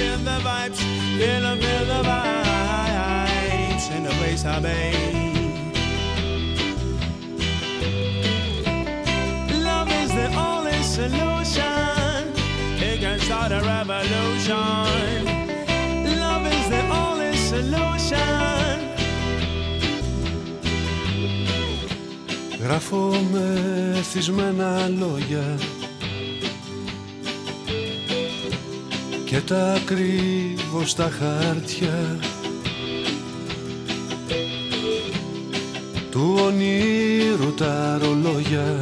feel the vibes, feel the feel the vibes in the place I be. Love is the only solution. It can start a revolution. Love is the only solution. Γράφω με θυσμένα λόγια και τα κρύβω στα χάρτια του ονείρου τα ρολόγια.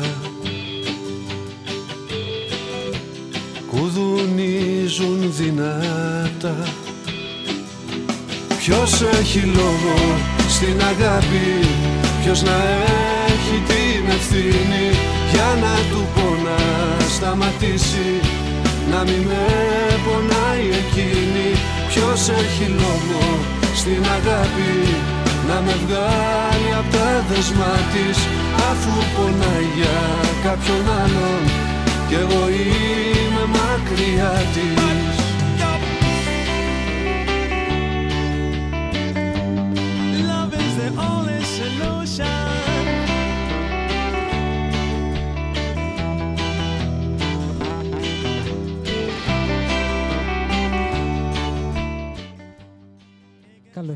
Κουδουνίζουν δυνατά. Ποιος έχει λόγο στην αγάπη Ποιος να έχει την ευθύνη Για να του πω να σταματήσει Να μην με πονάει εκείνη. Ποιος έχει λόγο στην αγάπη; Να με βγάλει απ' τα δεσμά της Αφού πονάει για κάποιον άλλον. Κι εγώ είμαι μακριά της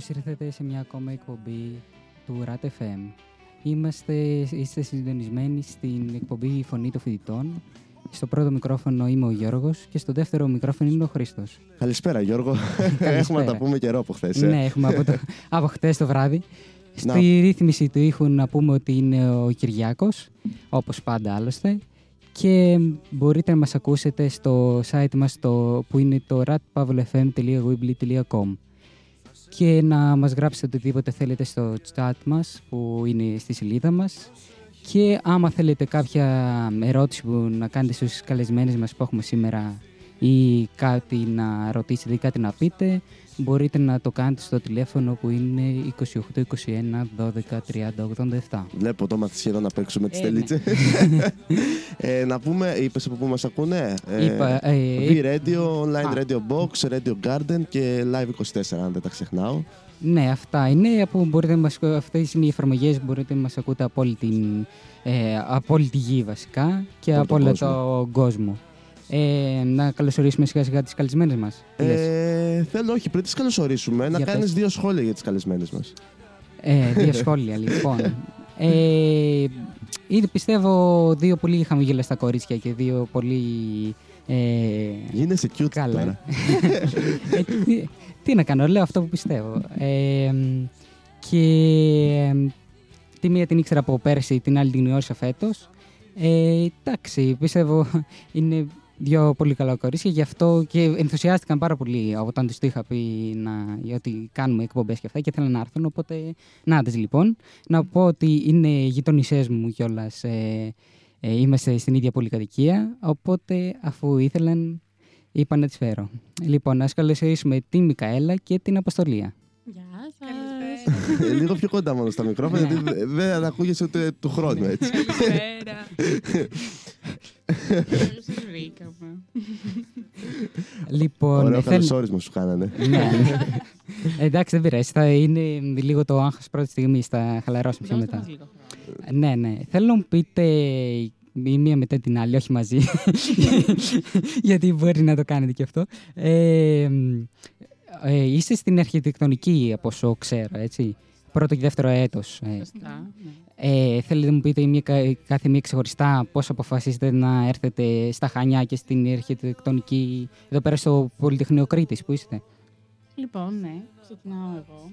Καλώς ήρθατε σε μια ακόμα εκπομπή του RAT FM. Είμαστε, είστε συντονισμένοι στην εκπομπή «Η Φωνή των Φοιτητών». Στο πρώτο μικρόφωνο είμαι ο Γιώργος και στο δεύτερο μικρόφωνο είναι ο Χρήστος. Καλησπέρα Γιώργο. Έχουμε να τα πούμε καιρό από χθες. Ναι, έχουμε από, το, από χτες το βράδυ. Να. Στη ρύθμιση του ήχου να πούμε ότι είναι ο Κυριάκος, όπως πάντα άλλωστε. Και μπορείτε να μας ακούσετε στο site μας το, που είναι το ratpavlefm.weebly.com και να μας γράψετε οτιδήποτε θέλετε στο chat μας που είναι στη σελίδα μας. Και άμα θέλετε κάποια ερώτηση που να κάνετε στους καλεσμένους μας που έχουμε σήμερα ή κάτι να ρωτήσετε ή κάτι να πείτε μπορείτε να το κάνετε στο τηλέφωνο που είναι 28 21 12 30 87. Βλέπω το μάθει σχεδόν να παίξουμε τις Ε, τελίτσε. ε, να πούμε, είπες από πού μας ακούνε. Ε, Είπα, ε, V-Radio, Online Α. Radio Box, Radio Garden και Live 24, αν δεν τα ξεχνάω. Ναι, αυτά είναι. Από, μπορείτε να μας, αυτές είναι οι εφαρμογές που μπορείτε να μας ακούτε από όλη, την, ε, από όλη τη γη βασικά και Από από τον όλο κόσμο. τον κόσμο. Ε, να καλωσορίσουμε σιγά σιγά τις καλεσμένες μας. Τι λες; Ε, θέλω, όχι, πριν τις καλωσορίσουμε, να Για κάνεις πες. δύο σχόλια για τις καλεσμένες μας. Ε, δύο σχόλια λοιπόν. Ε, είναι πιστεύω δύο πολύ χαμογελαστά κορίτσια και δύο πολύ... Ε, Γίνεσαι cute καλά. τώρα. ε, τι, τι να κάνω, λέω αυτό που πιστεύω. Ε, και ε, τη μία την ήξερα από πέρσι, την άλλη την γνώρισα φέτος. Ε, εντάξει, πιστεύω είναι δύο πολύ καλά κορίτσια, γι' αυτό και ενθουσιάστηκαν πάρα πολύ όταν τους το είχα πει να, για ότι κάνουμε εκπομπές και αυτά και ήθελαν να έρθουν, οπότε να τις λοιπόν. Να πω ότι είναι γειτονισές μου κιόλας, ε, ε, είμαστε στην ίδια πολυκατοικία, οπότε αφού ήθελαν είπα να τις φέρω. Λοιπόν, ας καλωσορίσουμε την Μικαέλα και την Αποστολία. Γεια σας. Ε, λίγο πιο κοντά μόνο στα μικρόφωνα, Ναι. γιατί δε- δεν ακούγεσαι ούτε του χρόνου έτσι. Καλησπέρα. Καλώς σας βρήκαμε. Λοιπόν, Ωραίο θέλ- καλωσόρισμα σου κάνανε. ναι. Εντάξει, δεν πειράζει. Θα είναι λίγο το άγχος πρώτη στιγμή. Θα χαλαρώσουμε πιο Δώστε μετά. μας λίγο χρόνο. Ναι, ναι. Θέλω να μου πείτε η μία μετά την άλλη, όχι μαζί. Γιατί μπορεί να το κάνετε και αυτό. Ε, ε, είστε στην αρχιτεκτονική, από όσο ξέρω, έτσι. Πρώτο και δεύτερο έτος. Ε, Σωστά. ναι. Ε, θέλετε να μου πείτε η μία, κα- κάθε μία ξεχωριστά πώς αποφασίσετε να έρθετε στα Χανιά και στην αρχιτεκτονική εδώ πέρα στο Πολυτεχνείο Κρήτης που είστε; Λοιπόν, ναι, ξεκινάω εγώ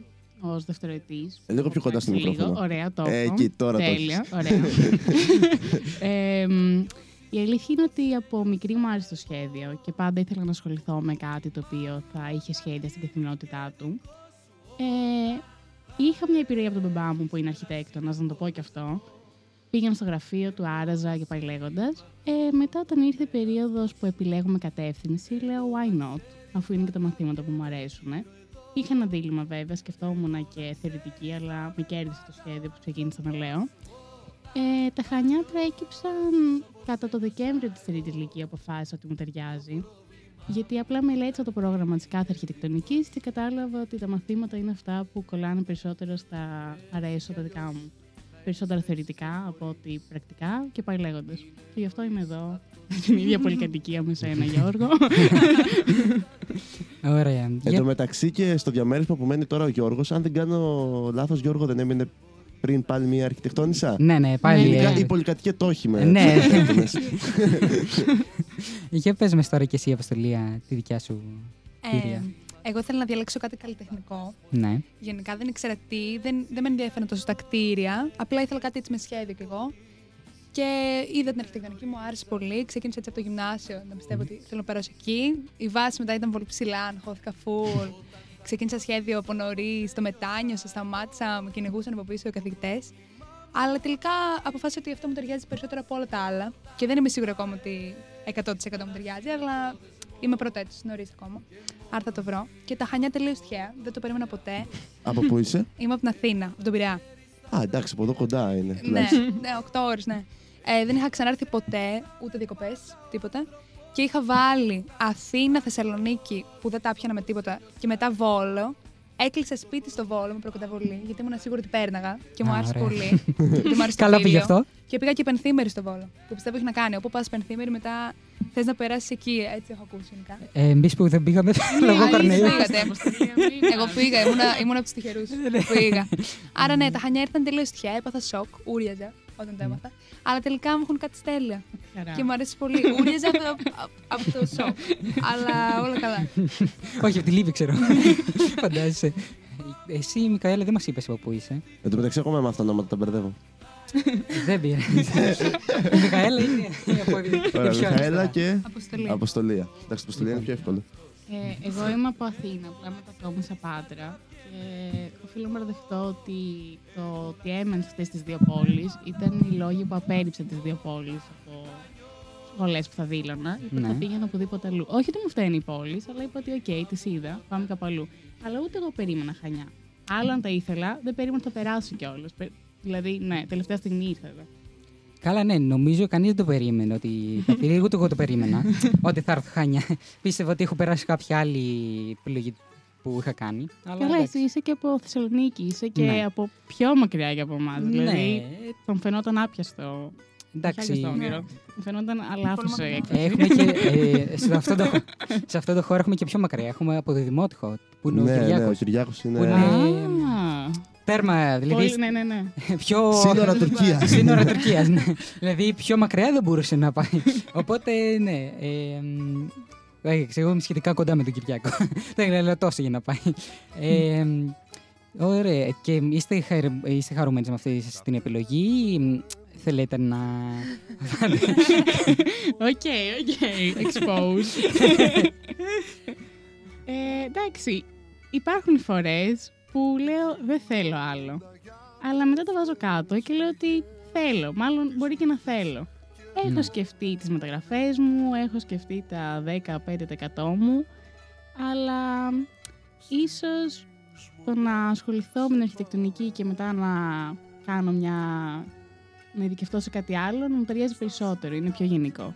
ως δευτεροετής. Ε, λίγο πιο κοντά στο Λίγο, μικρόφωνο. Ωραία, το Ε, έχω. εκεί, τώρα το Τέλεια, έχεις. ωραία. ε, μ, η αλήθεια είναι ότι από μικρή μου άρεσε το σχέδιο και πάντα ήθελα να ασχοληθώ με κάτι το οποίο θα είχε σχέδια στην καθημερινότητά του. Ε, είχα μια εμπειρία από τον μπαμπά μου που είναι αρχιτέκτονας, να το πω και αυτό. Πήγαινα στο γραφείο του, άραζα και πάει λέγοντας. Ε, μετά, όταν ήρθε η περίοδος που επιλέγουμε κατεύθυνση, λέω why not, αφού είναι και τα μαθήματα που μου αρέσουν. Είχα ένα δίλημα βέβαια, σκεφτόμουν και θεωρητική, αλλά με κέρδισε το σχέδιο που ξεκίνησα να λέω. Ε, τα Χανιά προέκυψαν κατά το Δεκέμβριο της τρίτης ηλικία, αποφάσισα ότι μου ταιριάζει. Γιατί απλά μελέτησα το πρόγραμμα της κάθε αρχιτεκτονικής και κατάλαβα ότι τα μαθήματα είναι αυτά που κολλάνε περισσότερο στα αρέσω τα δικά μου. Περισσότερα θεωρητικά από ότι πρακτικά και πάει λέγοντας. Και γι' αυτό είμαι εδώ, στην ίδια πολυκατοικία με σένα, Γιώργο. Ωραία. Εν Για- τω μεταξύ και στο διαμέρισμα που μένει τώρα ο Γιώργος, αν δεν κάνω λάθος, Γιώργο δεν έμεινε πριν πάλι μια αρχιτεκτόνισσα; Ναι, ναι, πάλι. Ναι, Γενικά ε, η πολυκατοικία το έχει με. Ναι. τους αρχιτέκτονες. Για πες μας τώρα και εσύ, Αποστολία, τη δικιά σου Ε, Κύρια. εγώ ήθελα να διαλέξω κάτι καλλιτεχνικό. Ναι. Γενικά δεν ήξερα τι, δεν, δεν με ενδιαφέρουν τόσο τα κτίρια. Απλά ήθελα κάτι έτσι με σχέδιο κι εγώ. Και είδα την αρχιτεκτονική, μου άρεσε πολύ. Ξεκίνησα έτσι από το γυμνάσιο να πιστεύω ότι θέλω να περάσω εκεί. Η βάση μετά ήταν πολύ ψηλά, αγχώθηκα full. Ξεκίνησα σχέδιο από νωρίς, στο μετάνιωσα, σταμάτησα, με κυνηγούσαν από πίσω οι καθηγητές. Αλλά τελικά αποφάσισα ότι αυτό μου ταιριάζει περισσότερο από όλα τα άλλα. Και δεν είμαι σίγουρη ακόμα ότι 100% μου ταιριάζει, αλλά είμαι πρωτέτω, νωρίς ακόμα. Άρα θα το βρω. Και τα χανιά τελείως τυχαία. Δεν το περίμενα ποτέ. Από πού είσαι; Είμαι από την Αθήνα, από τον Πειραιά. Α, εντάξει, από εδώ κοντά είναι. ναι, τουλάχιστον. ναι, 8 ώρες, ναι. Ε, δεν είχα ξανάρθει ποτέ, ούτε διακοπές, τίποτα. Και είχα βάλει Αθήνα, Θεσσαλονίκη, που δεν τα πιάνα με τίποτα, και μετά Βόλο. Έκλεισα σπίτι στο Βόλο με προκαταβολή, γιατί ήμουν σίγουρη ότι πέρναγα και μου Α, άρεσε ωραία. πολύ. γιατί μου άρεσε το Καλό πήγε κτίριο. αυτό. Και πήγα και πενθήμερη στο Βόλο, που πιστεύω έχει να κάνει. Όπου πας πενθήμερη, μετά θες να περάσεις εκεί. Έτσι έχω ακούσει γενικά. Ε, εμείς που δεν πήγαμε λόγω αλήθεια, Κορνέου. πήγατε. Εγώ πήγα, ήμουν, ήμουν από του τυχερούς που πήγα. Άρα ναι, τα χανιά ήρθαν τελείως τυχαία. Έπαθα σοκ, ούριαζα όταν τα έμαθα. Αλλά τελικά μου έχουν κάτι στέλια. Χαρά. Και μου αρέσει πολύ. Ούριαζα από, από- από το σοκ. Αλλά όλα καλά. Όχι, από τη Λίβη ξέρω. Φαντάζεσαι. Εσύ, Μικαέλα, δεν μας είπες από πού είσαι. Εν τω μεταξύ, ακόμα με αυτά τα ονόματα τα μπερδεύω. δεν πειράζει. Η Μικαέλα είναι από Ωραία, πιο Μιχαέλα αριστερά. και Αποστολή. Αποστολία. Εντάξει, Αποστολία είναι πιο εύκολο. Ε, εγώ είμαι από Αθήνα, απλά μετακόμισα Πάτρα και οφείλω να παραδεχτώ ότι το ότι έμενε σε αυτές τις δύο πόλεις ήταν οι λόγοι που απέρριψαν τις δύο πόλεις από σχολές που θα δήλωνα ή που Ναι. θα πήγαινα οπουδήποτε αλλού. Όχι ότι μου φταίνε οι πόλεις, αλλά είπα ότι οκ, τις είδα, πάμε κάπου αλλού. Αλλά ούτε εγώ περίμενα χανιά. Άλλο αν τα ήθελα, δεν περίμενα ότι θα περάσω κιόλας. Δηλαδή, ναι, τελευταία στιγμή ήρθα εδώ. Καλά, ναι, νομίζω κανείς δεν το περίμενε ότι θα φύγει, ούτε εγώ το περίμενα. ότι θα έρθω χάνια. Πίστευα ότι έχω περάσει κάποια άλλη επιλογή που είχα κάνει. Αλλά Καλά, εντάξει. εσύ είσαι και από Θεσσαλονίκη, είσαι και Ναι. από πιο μακριά και από εμάς. Ναι, Δηλαδή, τον φαινόταν άπιαστο. εντάξει. Όχι άγιο στο όνειρο. Μου φαινόταν αλάθος η έκφραση. Έχουμε και, ε, σε, αυτό το, σε αυτό το χώρο έχουμε και πιο μακριά. Έχουμε από το Δημότυχο, που είναι ο Ναι, ναι, ο Κυριάκος. Κυριάκος Που είναι. είναι- Α, Τέρμα, δηλαδή πολύ- ναι, ναι, ναι. πιο... Σύνορα Τουρκίας. Σύνορα Τουρκίας, ναι. δηλαδή πιο μακριά δεν μπορούσε να πάει. Οπότε, ναι. Ε, μ, εντάξει, εγώ είμαι σχετικά κοντά με τον Κυριάκο. δεν είναι τόσο για να πάει. Ε, μ, ωραία. Και είστε, χαρ- είστε χαρούμενοι με αυτή την επιλογή ή μ, θέλετε να... Οκ, OK. Exposed. ε, εντάξει, υπάρχουν φορές που λέω δεν θέλω άλλο. Αλλά μετά το βάζω κάτω και λέω ότι θέλω. Μάλλον μπορεί και να θέλω. Έχω Ναι. σκεφτεί τις μεταγραφές μου, έχω σκεφτεί τα 15% μου, αλλά ίσως το να ασχοληθώ με την αρχιτεκτονική και μετά να κάνω μια... να ειδικευτώ σε κάτι άλλο, να μου ταιριάζει περισσότερο, είναι πιο γενικό.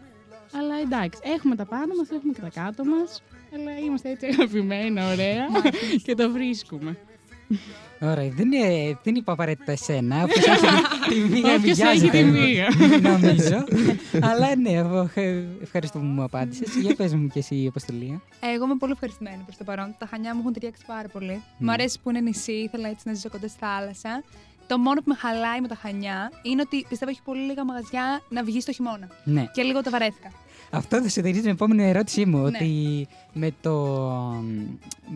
Αλλά εντάξει, έχουμε τα πάνω μας, έχουμε και τα κάτω μας, αλλά είμαστε έτσι αγαπημένα, ωραία και το βρίσκουμε. Ωραία, δεν, είναι, δεν είπα απαραίτητα εσένα. Όποιος έχει τη μία Όποιος έχει βιάζεται, τη μία. νομίζω. Αλλά ναι, εγώ ε, ευχαριστώ που μου απάντησες. Για πες μου και εσύ η αποστολία. Εγώ είμαι πολύ ευχαριστημένη προς το παρόν. Τα χανιά μου έχουν ταιριάξει πάρα πολύ. Μ' αρέσει που είναι νησί, ήθελα έτσι να ζήσω κοντά στη θάλασσα. Το μόνο που με χαλάει με τα χανιά είναι ότι πιστεύω έχει πολύ λίγα μαγαζιά να βγει το χειμώνα. Ναι. Και λίγο τα βαρέθηκα. Αυτό θα συνδεδεί την επόμενη ερώτησή μου. Ναι. Ότι με το,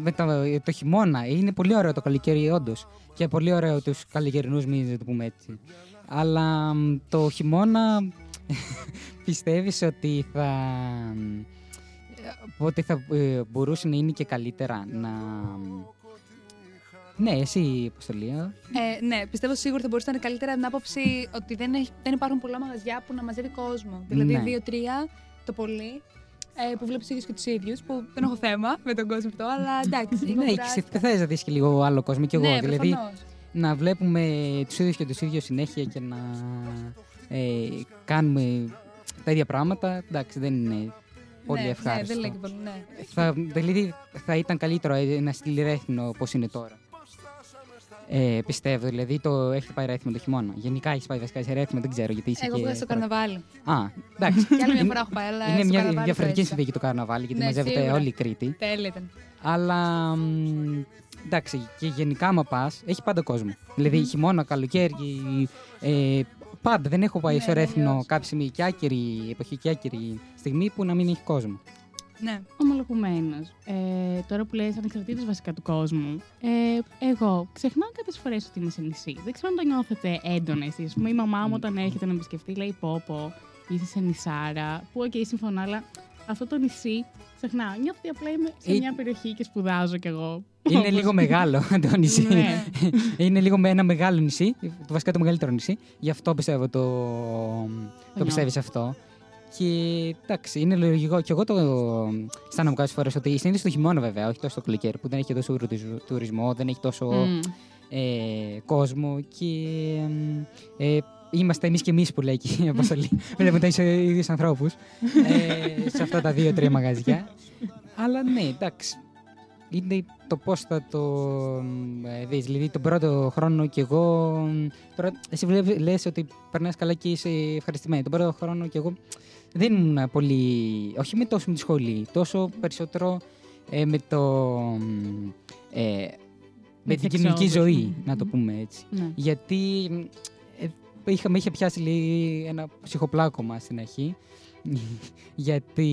με το, το χειμώνα είναι πολύ ωραίο το καλοκαίρι, όντως. Και πολύ ωραίο τους καλοκαιρινούς μήνες, να το πούμε έτσι. Αλλά μ, το χειμώνα πιστεύεις ότι θα. Ότι θα ε, μπορούσε να είναι και καλύτερα να. Ναι, εσύ, Αποστολία. Ε, ναι, πιστεύω σίγουρα θα μπορούσε να είναι καλύτερα από την άποψη ότι δεν, έχει, δεν υπάρχουν πολλά μαγαζιά που να μαζεύει κόσμο. Δηλαδή, Ναι. δύο-τρία το πολύ. Ε, που βλέπεις του ίδιου και τους ίδιους. Που δεν έχω θέμα με τον κόσμο αυτό, αλλά εντάξει. λίγο Ναι, κουράστηκα. και θες να δεις και λίγο άλλο κόσμο κι εγώ. Ναι, δηλαδή, προφανώς. να βλέπουμε τους ίδιους και τους ίδιους συνέχεια και να ε, κάνουμε τα ίδια πράγματα, εντάξει, δεν είναι πολύ ναι, Ναι, ευχάριστο. δεν λέει και πολύ, ναι. θα, δηλαδή θα ήταν καλύτερο ε, να στείλει ρέθυμνο πώ είναι τώρα. Ε, πιστεύω, δηλαδή το έχει πάει ρέθυμνο το χειμώνα. Γενικά έχεις πάει βασικά σε ρέθυμνο, δεν ξέρω γιατί είσαι Εγώ και πήγα στο τώρα. καρναβάλι. Α, εντάξει. Και άλλη μια Είναι- φορά έχω πάει, αλλά. Είναι στο μια καρναβάλι διαφορετική το έζησα. συνθήκη το καρναβάλι γιατί Ναι, μαζεύεται σίγουρα. όλη η Κρήτη. Τέλεια ήταν. Αλλά μ, εντάξει, και γενικά άμα πας, έχει πάντα κόσμο. Δηλαδή χειμώνα, καλοκαίρι, ε, πάντα δεν έχω πάει Ναι, σε ναι, ρέθυμνο όχι. κάποια στιγμή και άκυρη εποχή και άκυρη στιγμή που να μην έχει κόσμο. Ναι. Ομολογουμένως. Ε, τώρα που λες ανεξαρτήτως βασικά του κόσμου, ε, εγώ ξεχνάω κάποιες φορές ότι είμαι σε νησί. Δεν ξέρω αν το νιώθετε έντονα εσείς. Ας πούμε, η μαμά μου όταν έρχεται να με επισκεφτεί λέει πω πω, είσαι σε νησάρα. Που, οκ, συμφωνώ, αλλά αυτό το νησί ξεχνάω. Νιώθω ότι απλά είμαι σε Ε, μια περιοχή και σπουδάζω κι εγώ. Είναι Όπως- λίγο μεγάλο το νησί. Ναι. είναι λίγο με ένα μεγάλο νησί, το βασικά το μεγαλύτερο νησί. Γι' αυτό πιστεύω το, το πιστεύεις αυτό. Και εντάξει, είναι λογικό. Και εγώ το αισθάνομαι κάποιες φορές ότι συνήθω το χειμώνα βέβαια, όχι τόσο το καλοκαίρι, που δεν έχει τόσο τουρισ- τουρισμό, δεν έχει τόσο Μμ. ε, κόσμο και ε, είμαστε εμείς και εμείς που λέει και η Αποστολή. Βλέπουμε τα ίδιου ανθρώπους ε, σε αυτά τα δύο-τρία μαγαζιά. Αλλά ναι, εντάξει. Είναι το πώς θα το ε, δεις. Δηλαδή, τον πρώτο χρόνο κι εγώ. μ, Τώρα, εσύ βλέπει- λες ότι περνάς καλά και είσαι ευχαριστημένη. Τον πρώτο χρόνο κι εγώ δεν ήμουν πολύ. Όχι με τόσο με τη σχολή, τόσο περισσότερο ε, με το. μ, Ε, με τις την κοινωνική εξόδους. ζωή, Μμμ. να το πούμε έτσι. Ναι. Γιατί ε, είχα, με είχε πιάσει λίγο ένα ψυχοπλάκωμα στην αρχή. γιατί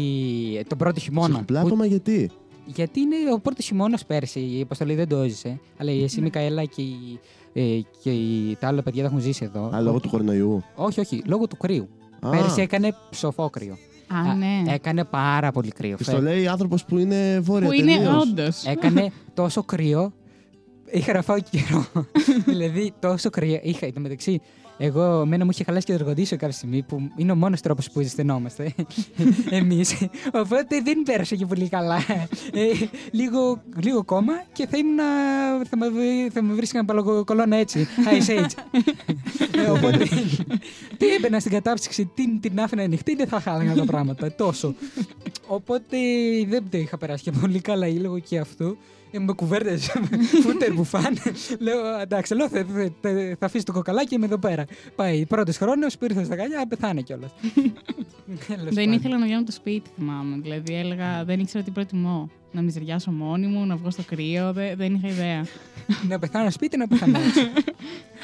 ε, τον πρώτο χειμώνα. που- Ψυχοπλάκωμα γιατί; γιατί είναι ο πρώτος χειμώνας πέρσι. Η αποστολή δεν το έζησε. Αλλά η εσύ, Ναι. Μικαέλα και, η- ε, και η- τα άλλα παιδιά τα έχουν ζήσει εδώ. Α, λόγω του κορονοϊού. Όχι, όχι, λόγω του κρύου. Α, Πέρσι έκανε ψοφό κρύο. Α, ναι. Έκανε πάρα πολύ κρύο. και στο λέει άνθρωπος που είναι βόρεια Που είναι τελείως. όντως. Έκανε τόσο κρύο. Είχα να φάω καιρό. δηλαδή τόσο κρύο. Είχα, εν τω μεταξύ, εγώ, εμένα μου είχε χαλάσει και το εργοντήσιο κάποια στιγμή που είναι ο μόνος τρόπος που ζεσθενόμαστε εμείς. Οπότε δεν πέρασε και πολύ καλά. Ε, λίγο, λίγο κόμμα και θα ήμουν. θα με, βρει- θα με βρίσκαν παλοκολόνα έτσι. Ice Age. Ε, οπότε τι έμπαινα στην κατάψυξη, την, την άφηνα ανοιχτή, δεν θα χάλαγαν τα πράγματα τόσο. Οπότε δεν το είχα περάσει και πολύ καλά ή λίγο και αυτού. Ε, με κουβέρτες, φούτερ που φαν. λέω, εντάξει, λέω, θα, θα, θα, θα αφήσει το κοκαλάκι είμαι εδώ πέρα. Πάει πρώτο χρόνο, που ήρθε στα καλιά, πεθάνε κιόλας. Δεν ήθελα να βγαίνω από το σπίτι, θυμάμαι. Δηλαδή έλεγα, δεν ήξερα τι προτιμώ. Να μιζεριάσω μόνη μου, να βγω στο κρύο, δε- δεν είχα ιδέα. να πεθάνω σπίτι, να πεθάνω έτσι.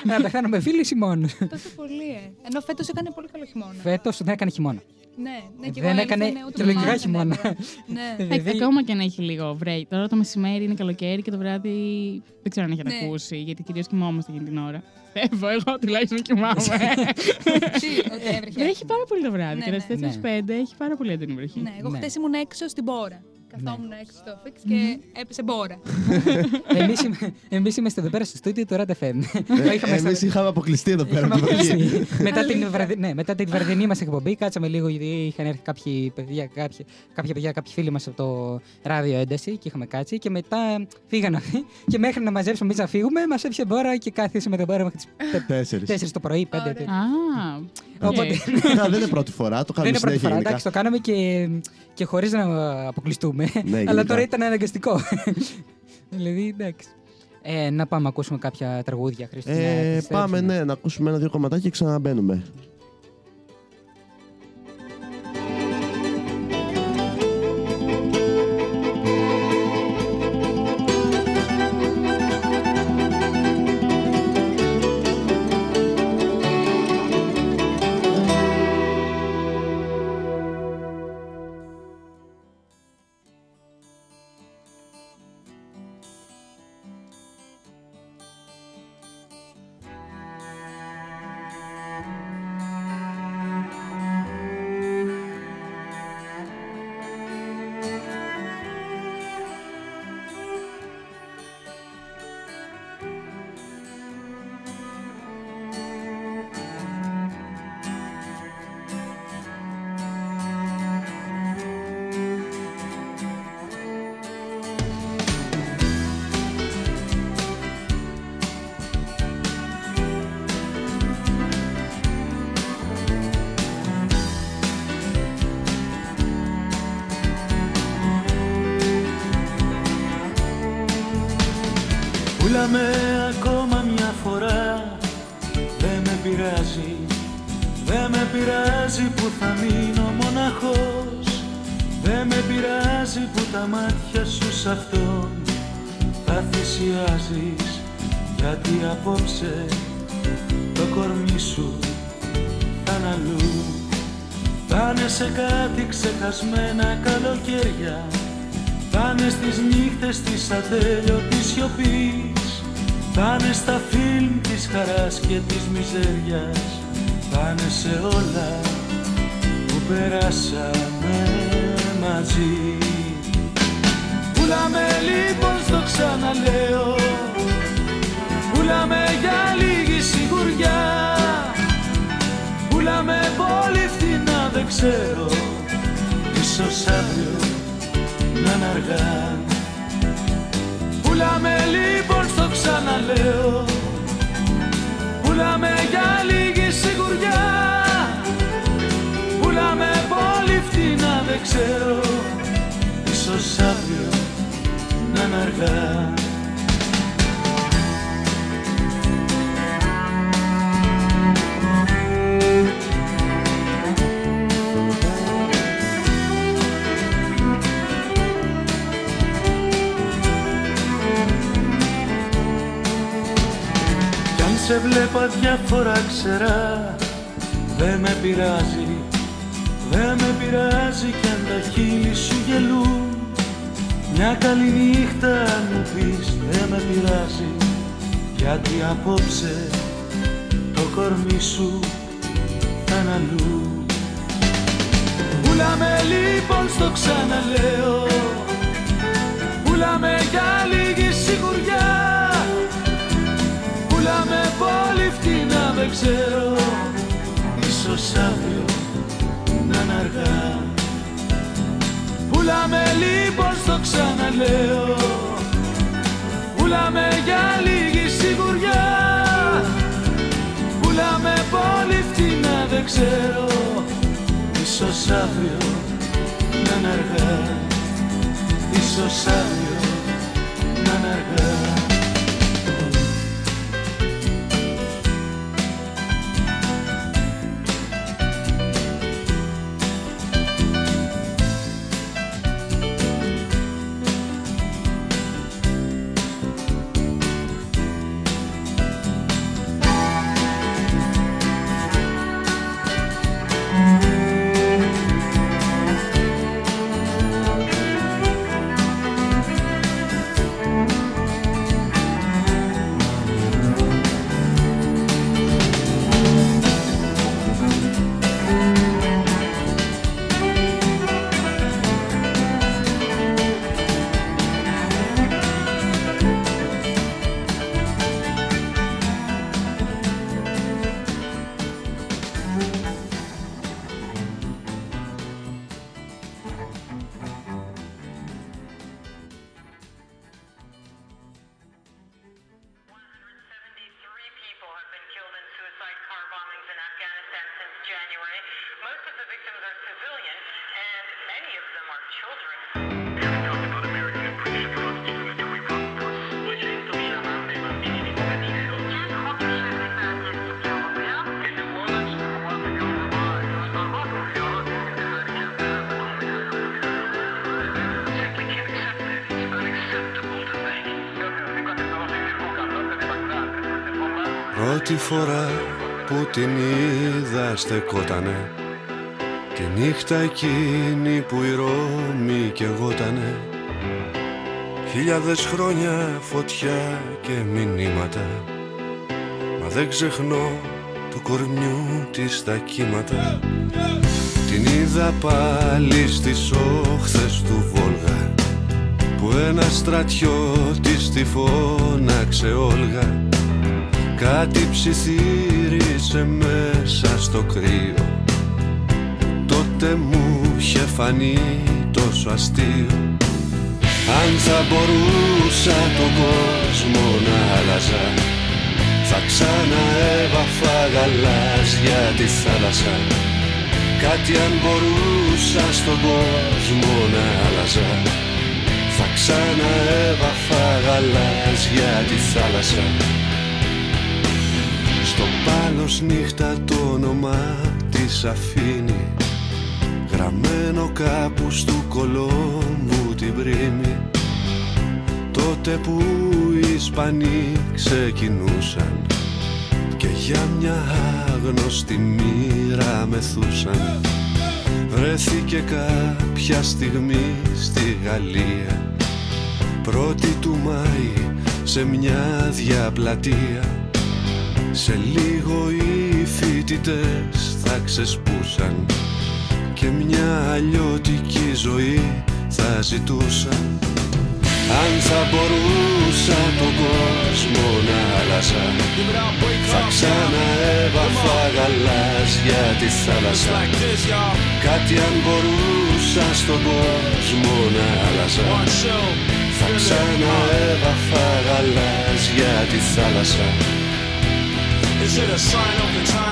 να πεθάνω με φίλου ή μόνος. Τόσο πολύ, ε. Ενώ φέτος έκανε πολύ καλό χειμώνα. Φέτος δεν έκανε χειμώνα. Ναι, ναι, και Δεν εγώ έκανε αλήθεια είναι, ούτε και λογικά μάθανε, χειμώνα. ναι. Ναι. Δηλαδή- Ε, Ακόμα και να έχει λίγο βρέι. Τώρα το μεσημέρι είναι καλοκαίρι και το βράδυ δεν ξέρω αν έχετε Ναι. ακούσει, γιατί κυρίως κοιμόμαστε εκείνη την ώρα. Πιστεύω, εγώ τουλάχιστον κοιμάμαι. Τι, ότι έβρεχε. Βρέχει πάρα πολύ το βράδυ. Ναι, και ναι. τα 4-5 έχει πάρα πολύ έντονη βροχή. Ναι, εγώ Ναι. χθε ήμουν έξω στην Μπόρα. Καθόμουν έξω στο φίξ και έπεσε Μπόρα. Εμείς εμείς είμαστε εδώ πέρα στο στούντιο του Rad FM. Το είχαμε Εμείς στα- είχαμε αποκλειστεί εδώ πέρα. Είχαμε από την βροχή. αποκλειστεί. μετά, την βραδι... ναι, μετά την βραδινή μας εκπομπή, κάτσαμε λίγο γιατί είχαν έρθει κάποιοι παιδιά, κάποιοι, κάποια παιδιά, κάποιοι φίλοι μας από το ράδιο ένταση και είχαμε κάτσει. Και μετά φύγαν αυτοί. Και μέχρι να μαζέψουμε εμείς να φύγουμε, μας έπιασε μπόρα και κάθισε με τον μπόρα μέχρι τις Τέσσερις. 4 το πρωί, 5. Ωραία. Α, Οπότε οκ. δεν είναι πρώτη φορά, το δεν κάνουμε είναι πρώτη συνέχεια φορά. γενικά. Εντάξει, το κάναμε και, και χωρίς να αποκλειστούμε. Ναι, Αλλά γενικά. τώρα ήταν αναγκαστικό. δηλαδή, εντάξει. Ε, να πάμε να ακούσουμε κάποια τραγούδια, Χρήστο. Ε, πάμε, ναι, να ακούσουμε ένα-δύο κομματάκια και ξαναμπαίνουμε. Πουλάμε ακόμα μια φορά. Δεν με πειράζει Δεν με πειράζει που θα μείνω μοναχός. Δεν με πειράζει που τα μάτια σου σ' αυτόν Θα θυσιάζεις. Γιατί απόψε το κορμί σου θα αλλού. Πάνε σε κάτι ξεχασμένα καλοκαίρια. Πάνε στις νύχτες της ατέλειωτης σιωπής Πάνε στα φιλμ της χαράς και της μιζέριας. Πάνε σε όλα που περάσαμε μαζί. Πουλάμε λοιπόν στο ξαναλέω. Πουλάμε για λίγη σιγουριά. Πουλάμε πολύ φθηνά δεν ξέρω. Ίσως αύριο να είναι αργά. Πουλάμε λοιπόν στο ξαναλέω. Πουλάμε για λίγη σιγουριά. Πουλάμε πολύ φτηνά δεν ξέρω. Ίσως αύριο να είναι αργά σε βλέπα διάφορα ξερά. Δεν με πειράζει, δεν με πειράζει κι αν τα χείλη σου γελούν. Μια καλή νύχτα αν μου πεις δεν με πειράζει. Γιατί απόψε το κορμί σου θα είναι αλλού. Πουλάμε λοιπόν στο ξαναλέω. Πουλάμε για λίγη σιγουριά Πουλάμε πολύ φτηνά δεν ξέρω. Ίσως αύριο να είναι αργά. Πουλάμε λοιπόν στο ξαναλέω. Πουλάμε για λίγη σιγουριά. Πουλάμε πολύ φτηνά δεν ξέρω. Ίσως αύριο να είναι αργά. Ίσως αύριο φορά που την είδα στεκότανε Τη νύχτα εκείνη που η Ρώμη καιγότανε Χιλιάδες χρόνια φωτιά και μηνύματα Μα δεν ξεχνώ του κορμιού της τα κύματα. Την είδα πάλι στις όχθες του Βόλγα Που ένα στρατιώτης τη φώναξε Όλγα Κάτι ψιθύρισε μέσα στο κρύο. Τότε μου είχε φανεί τόσο αστείο. Αν θα μπορούσα τον κόσμο να άλλαζα Θα ξαναέβαφα γαλάζια τη θάλασσα. Κάτι αν μπορούσα στον κόσμο να άλλαζα Θα ξαναέβαφα γαλάζια τη θάλασσα Στο πάλος νύχτα το όνομα της αφήνει. Γραμμένο κάπου στο κολόμβου την πρίμη Τότε που οι Ισπανοί ξεκινούσαν Και για μια άγνωστη μοίρα μεθούσαν. Βρέθηκε κάποια στιγμή στη Γαλλία. Πρώτη του Μάη σε μια διαπλατεία Σε λίγο οι φοιτητές θα ξεσπούσαν Και μια αλλιώτικη ζωή θα ζητούσαν. Αν θα μπορούσα τον κόσμο να άλλαζα Θα ξαναέβαφα γαλάζια τη θάλασσα. Κάτι αν μπορούσα στον κόσμο να άλλαζα Θα ξαναέβαφα γαλάζια τη θάλασσα Is it a sign of the times?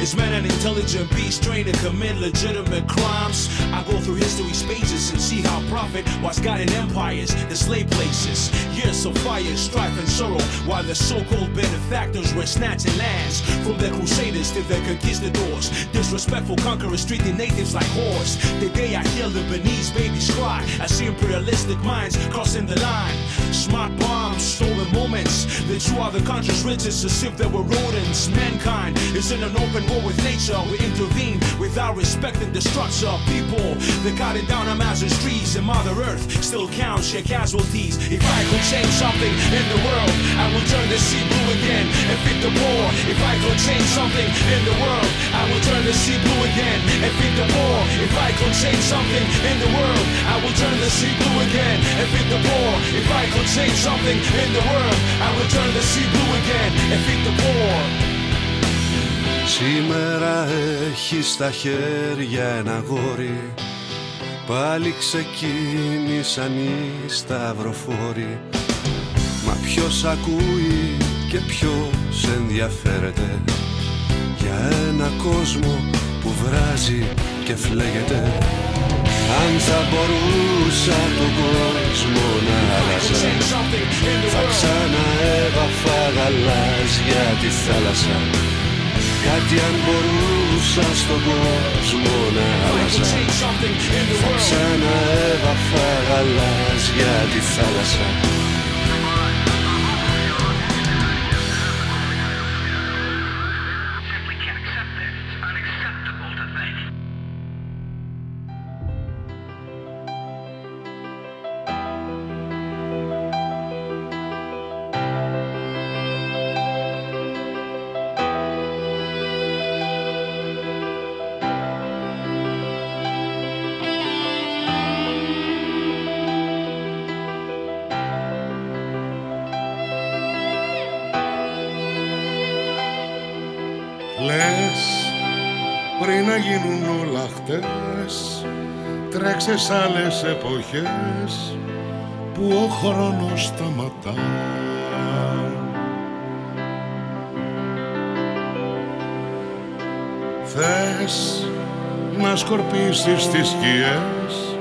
Is man an intelligent beast trained to commit legitimate crimes? I go through history's pages and see how profit was guiding empires, enslaved places. Years of fire, strife, and sorrow, while the so-called benefactors were snatching lands from the crusaders to the conquistadors. Disrespectful conquerors treating natives like whores. The day I hear the Benin's babies cry, I see imperialistic minds crossing the line. Smart bombs, stolen moments. They chew out the country's riches as if they were rodents. Mankind is in an open war with nature. We intervene without respecting the structure of people. They cut it down Amazon's trees and Mother Earth still counts your casualties. If I could change something in the world, I will turn the sea blue again and feed the poor. If I could change something in the world, I will turn the sea blue again and feed the poor. If I could change something in the world, I will turn the sea blue again and feed the poor. If I could change something in the world, I will turn the sea blue again and feed the poor. Σήμερα έχει στα χέρια ένα γόρι. Πάλι ξεκίνησαν οι σταυροφόροι. Μα ποιος ακούει και ποιος ενδιαφέρεται. Για ένα κόσμο που βράζει και φλέγεται. Αν θα μπορούσα τον κόσμο να άλλαζα Θα ξαναέβαφα γαλάζια τη θάλασσα Κάτι αν μπορούσα στον κόσμο να άλλαζα. Θα ξαναέβαφα γαλάζια τη θάλασσα Τρέξες άλλες εποχές που ο χρόνος σταματά. Θες να σκορπίσεις τις σκιές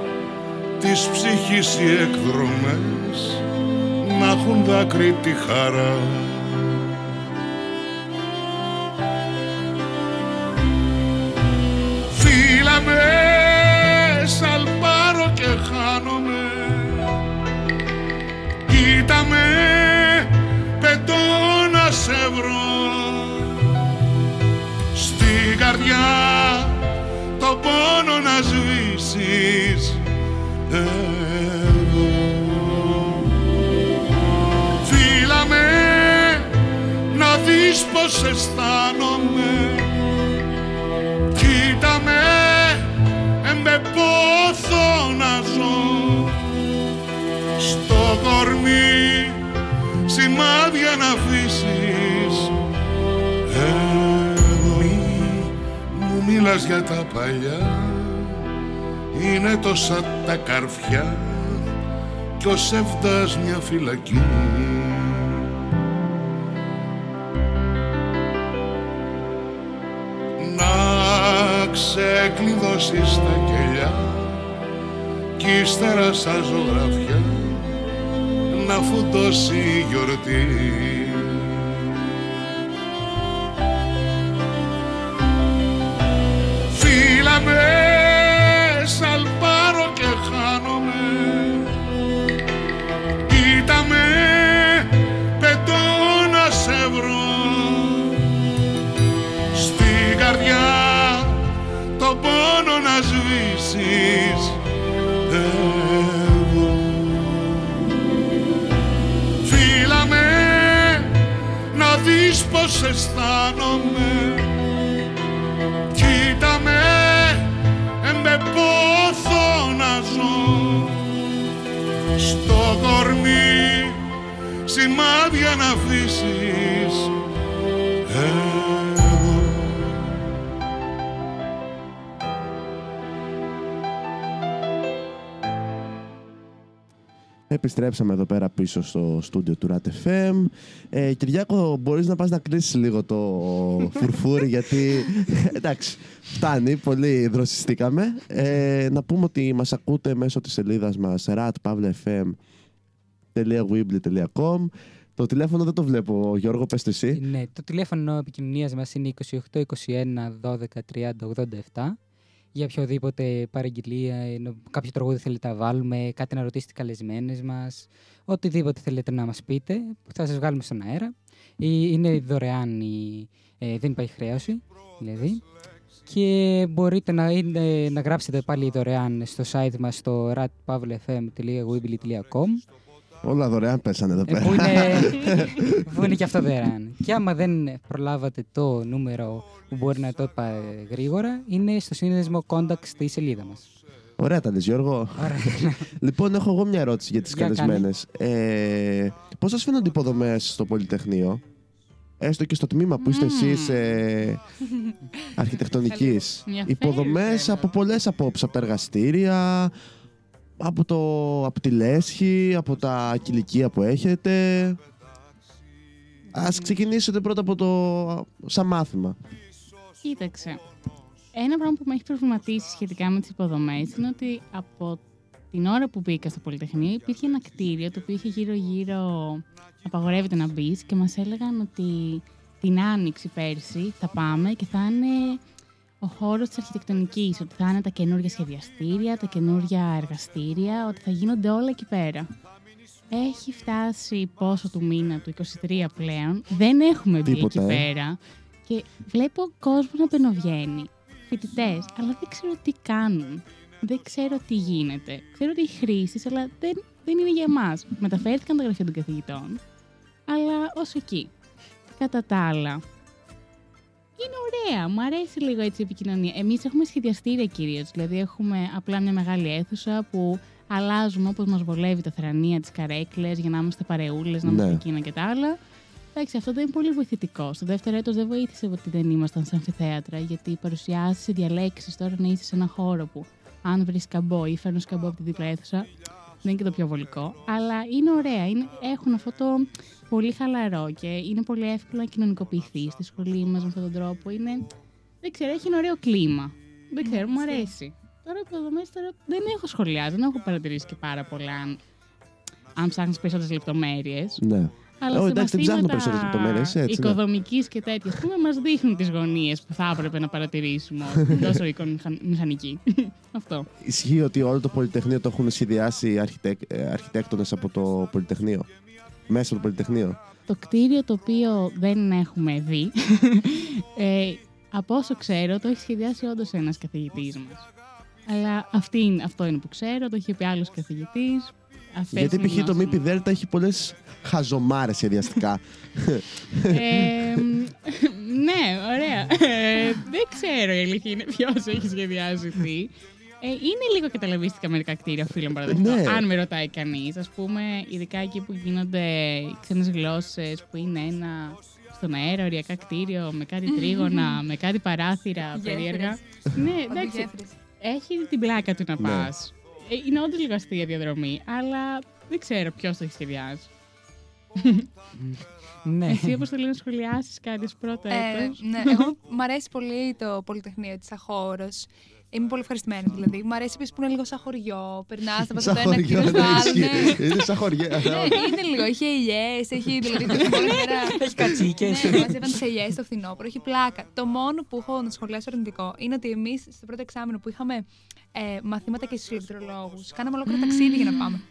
της ψυχής οι εκδρομές να έχουν δάκρυ τη χαρά πως αισθάνομαι. Κοίτα με, με πόθο να ζω. Στο κορμί σημάδια να αφήσεις. Εδώ μη μου μίλας για τα παλιά. Είναι τόσα τα καρφιά. Κι ο σεύδας μια φυλακή να ξεκλειδώσεις τα κελιά κι ύστερα σαν ζωγραφιά να φουντώσει η γιορτή. Αισθάνομαι Επιστρέψαμε εδώ πέρα πίσω στο στούντιο του RAT FM. Ε, Κυριάκο, μπορείς να πας να κλείσεις λίγο το φουρφούρι γιατί εντάξει, φτάνει, πολύ δροσιστήκαμε. Ε, να πούμε ότι μας ακούτε μέσω της σελίδας μας ratpavlefm.weebly.com Το τηλέφωνο δεν το βλέπω, Γιώργο, πες το εσύ. Ναι, το τηλέφωνο επικοινωνίας μας είναι 28 21 12 30 87. Για οποιοδήποτε παραγγελία, ενώ κάποιο τραγούδι θέλετε να βάλουμε, κάτι να ρωτήσετε καλεσμένες μας, οτιδήποτε θέλετε να μας πείτε, που θα σας βγάλουμε στον αέρα. Ε, Είναι δωρεάν, η, ε, δεν υπάρχει χρέωση, δηλαδή. Και μπορείτε να, είναι, να γράψετε πάλι δωρεάν στο site μας στο ratpavlefm.weebly.com Όλα δωρεάν πέσανε εδώ ε, πέρα. που, είναι, που είναι και αυτό δωρεάν. Και άμα δεν προλάβατε το νούμερο που μπορεί να το είπα ε, γρήγορα, είναι στο σύνδεσμο contact στη σελίδα μας. Ωραία τα λες, Γιώργο. λοιπόν, έχω εγώ μια ερώτηση για τις Για κάνε. καλεσμένες. Ε, πώς σας φαίνονται οι υποδομές στο Πολυτεχνείο, έστω και στο τμήμα που είστε εσείς ε, αρχιτεκτονικής. Ενδιαφέρον Υποδομές θέμα. από πολλές απόψεις, από τα εργαστήρια, από, το, από τη λέσχη, από τα κηλικία που έχετε. Ας ξεκινήσετε πρώτα από το σαν μάθημα. Κοίταξε. Ένα πράγμα που με έχει προβληματίσει σχετικά με τις υποδομές είναι ότι από την ώρα που μπήκα στο Πολυτεχνείο υπήρχε ένα κτίριο το οποίο είχε γύρω-γύρω απαγορεύεται να μπεις και μας έλεγαν ότι την άνοιξη πέρσι θα πάμε και θα είναι ο χώρος της αρχιτεκτονικής, ότι θα είναι τα καινούργια σχεδιαστήρια, τα καινούργια εργαστήρια, ότι θα γίνονται όλα εκεί πέρα. Έχει φτάσει πόσο του μήνα, του 23 πλέον, δεν έχουμε μπει Τίποτα, εκεί ε. πέρα και βλέπω κόσμος να μπαινοβγαίνει, φοιτητές, αλλά δεν ξέρω τι κάνουν. Δεν ξέρω τι γίνεται. Ξέρω ότι έχει χρήσεις, αλλά δεν, δεν είναι για εμάς. Μεταφέρθηκαν τα γραφεία των καθηγητών, αλλά ως εκεί. Κατά τα άλλα, είναι ωραία. Μου αρέσει λίγο έτσι η επικοινωνία. Εμείς έχουμε σχεδιαστήρια κυρίως. Δηλαδή, έχουμε απλά μια μεγάλη αίθουσα που αλλάζουμε όπως μας βολεύει τα θρανία, τις καρέκλες, για να είμαστε παρεούλες, να είμαστε Ναι. εκείνα και τα άλλα. Εντάξει, αυτό δεν είναι πολύ βοηθητικό. Στο δεύτερο έτος δεν βοήθησε ότι δεν ήμασταν σε αμφιθέατρα, γιατί οι παρουσιάσεις, οι διαλέξεις τώρα να είσαι σε ένα χώρο που αν βρεις καμπό ή φέρνεις καμπό από τη δίπλα αίθουσα, δεν είναι και το πιο βολικό. Αλλά είναι ωραία. Είναι, έχουν αυτό το πολύ χαλαρό και είναι πολύ εύκολο να κοινωνικοποιηθείς στη σχολή μας με αυτόν τον τρόπο. Είναι, δεν ξέρω, έχει ένα ωραίο κλίμα. Δεν ξέρω, μου αρέσει. Τώρα υποδομέ τώρα δεν έχω σχολιάσει, δεν έχω παρατηρήσει και πάρα πολλά. αν- Αν ψάχνεις περισσότερες λεπτομέρειες. Ναι. Αλλά Ω, σε εντάξει, δεν ψάχνω μαθήματα περισσότερες λεπτομέρειες, έτσι, ναι. Οικοδομικής και τέτοια, ας πούμε, μας δείχνουν τις γωνίες που θα έπρεπε να παρατηρήσουμε ως τόσο οικομηχανική. Αυτό. Ισχύει ότι όλο το Πολυτεχνείο το έχουν σχεδιάσει αρχιτεκ, ε, αρχιτέκτονες από το Πολυτεχνείο. Μέσα από το Πολυτεχνείο. Το κτίριο το οποίο δεν έχουμε δει, ε, από όσο ξέρω, το έχει σχεδιάσει όντως ένας καθηγητής μας. Αλλά αυτή είναι, αυτό είναι που ξέρω, το είχε πει άλλος καθηγητής. Αυτές Γιατί είναι οι π.χ. το γνώσεις μου. ΜΥΠΙ Δέλτα έχει πολλές χαζομάρες σχεδιαστικά. Ε, μ, ναι, ωραία. Ε, δεν ξέρω η αλήθεια είναι ποιος έχει σχεδιάσει τι. Ε, είναι λίγο καταλαβίστικα μερικά κτίρια, οφείλω να παραδεχτώ. Ναι. Αν με ρωτάει κανείς. Α πούμε, ειδικά εκεί που γίνονται οι ξένες γλώσσες, που είναι ένα στον αέρα οριακά κτίριο με κάτι τρίγωνα, με κάτι παράθυρα Γέφυρες. περίεργα. ναι, εντάξει. Οδηγέφρες. Έχει την πλάκα του να Ναι. πας. Είναι όντως λίγο αστεία διαδρομή, αλλά δεν ξέρω ποιος το έχει σχεδιάσει. ναι. Εσύ, όπως θέλει να σχολιάσεις κάτι ως πρώτο Ε, έτος. ναι, εγώ μου αρέσει πολύ το Πολυτεχνείο της Αχώρος. Είμαι πολύ ευχαριστημένη δηλαδή. Μου αρέσει επίσης που είναι λίγο σαν χωριό. Περνάς, θα πα Σαν το ένα χωριό, κτίριο στο ναι, άλλο. ισχύει. ναι. Είναι σαν χωριό. Ναι, είναι λίγο. Έχει ελιές, έχει δηλαδή. το χειμώνα. Έχει κατσίκες. Ναι, μα έβαν τι ελιές στο φθινόπωρο. Έχει πλάκα. Το μόνο που έχω να σχολιάσω αρνητικό είναι ότι εμείς στο πρώτο εξάμεινο που είχαμε ε, μαθήματα και στους ηλεκτρολόγους, κάναμε ολόκληρο ταξίδι για να πάμε.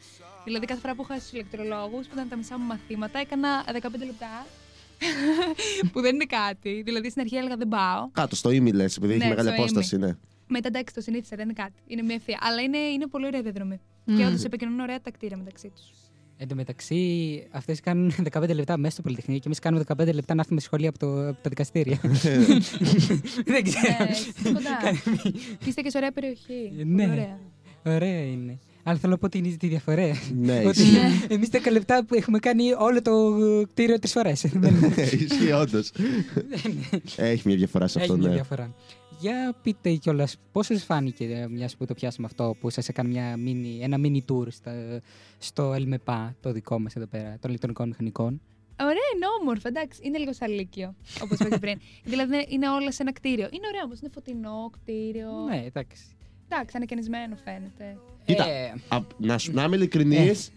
Δηλαδή, κάθε φορά που είχα στους ηλεκτρολόγους, που ήταν τα μισά μου μαθήματα, έκανα 15 λεπτά. που δεν είναι κάτι. Δηλαδή, στην αρχή έλεγα δεν πάω. Κάτω στο ήμι λες, επειδή έχει Ναι, μεγάλη στο απόσταση, ναι. Μετά εντάξει, το συνήθισα, δεν είναι κάτι. Είναι μια ευθεία. Αλλά είναι, είναι πολύ ωραία διαδρομή. Μμμ. Και όντως επικοινωνούν ωραία τα κτίρια μεταξύ τους. Εν τω μεταξύ, αυτές κάνουν 15 λεπτά μέσα στο Πολυτεχνείο και εμείς κάνουμε 15 λεπτά να έρθουμε στη σχολή από, το, από τα δικαστήρια. Δεν ξέρω. Ναι, κοντά. Είστε και σε ωραία περιοχή. Ναι. Πολύ ωραία. Ωραία είναι. Αλλά θέλω να πω ότι είναι τη διαφορά. Ναι, Ότι ισχύει. εμείς 10 λεπτά που έχουμε κάνει όλο το κτίριο τρεις φορές. Ισχύει, όντως. Έχει μια διαφορά σε Έχει αυτό, μια ναι. Διαφορά. Για πείτε κιόλας, πώς σας φάνηκε, μιας που το πιάσαμε αυτό, που σας έκανε μια mini, ένα mini tour στα, στο ΕΛΜΕΠΑ, το δικό μας εδώ πέρα, των ηλεκτρονικών μηχανικών; Ωραία, είναι όμορφο, εντάξει. Είναι λίγο σαν λύκειο, όπως είπα και πριν. δηλαδή είναι- είναι όλα σε ένα κτίριο. Είναι ωραίο όμως, είναι φωτεινό κτίριο. Ναι, εντάξει. Εντάξει, ανακαινισμένο φαίνεται. Κοίτα, Ε, α, να, σου, να είμαι ειλικρινής,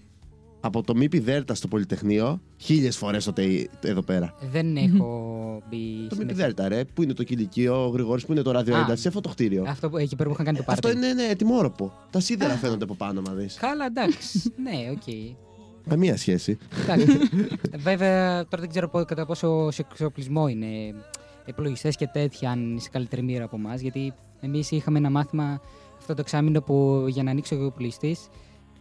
από το ΜΥΠΙ Δέλτα στο Πολυτεχνείο, χίλιες φορές τότε εδώ πέρα. δεν έχω μπει. Το στην ΜΥΠΙ ευθύ- Δέλτα, ρε, που είναι το κηλικείο, ο Γρηγόρης που είναι το Α, ραδιοένταση, σε αυτό το κτίριο. Αυτό που εκεί πέρα που είχαν κάνει το πάρτι. Αυτό είναι ναι, ετοιμόρροπο. Τα σίδερα φαίνονται από πάνω, μα δεις. Καλά, εντάξει. ναι, οκ. Καμία σχέση. Εντάξει. Βέβαια, τώρα δεν ξέρω πο- κατά πόσο σε εξοπλισμό είναι υπολογιστές και τέτοια, αν είναι σε καλύτερη μοίρα από εμάς. Γιατί εμείς είχαμε ένα μάθημα αυτό το εξάμεινο που για να ανοίξει ο υπολογιστής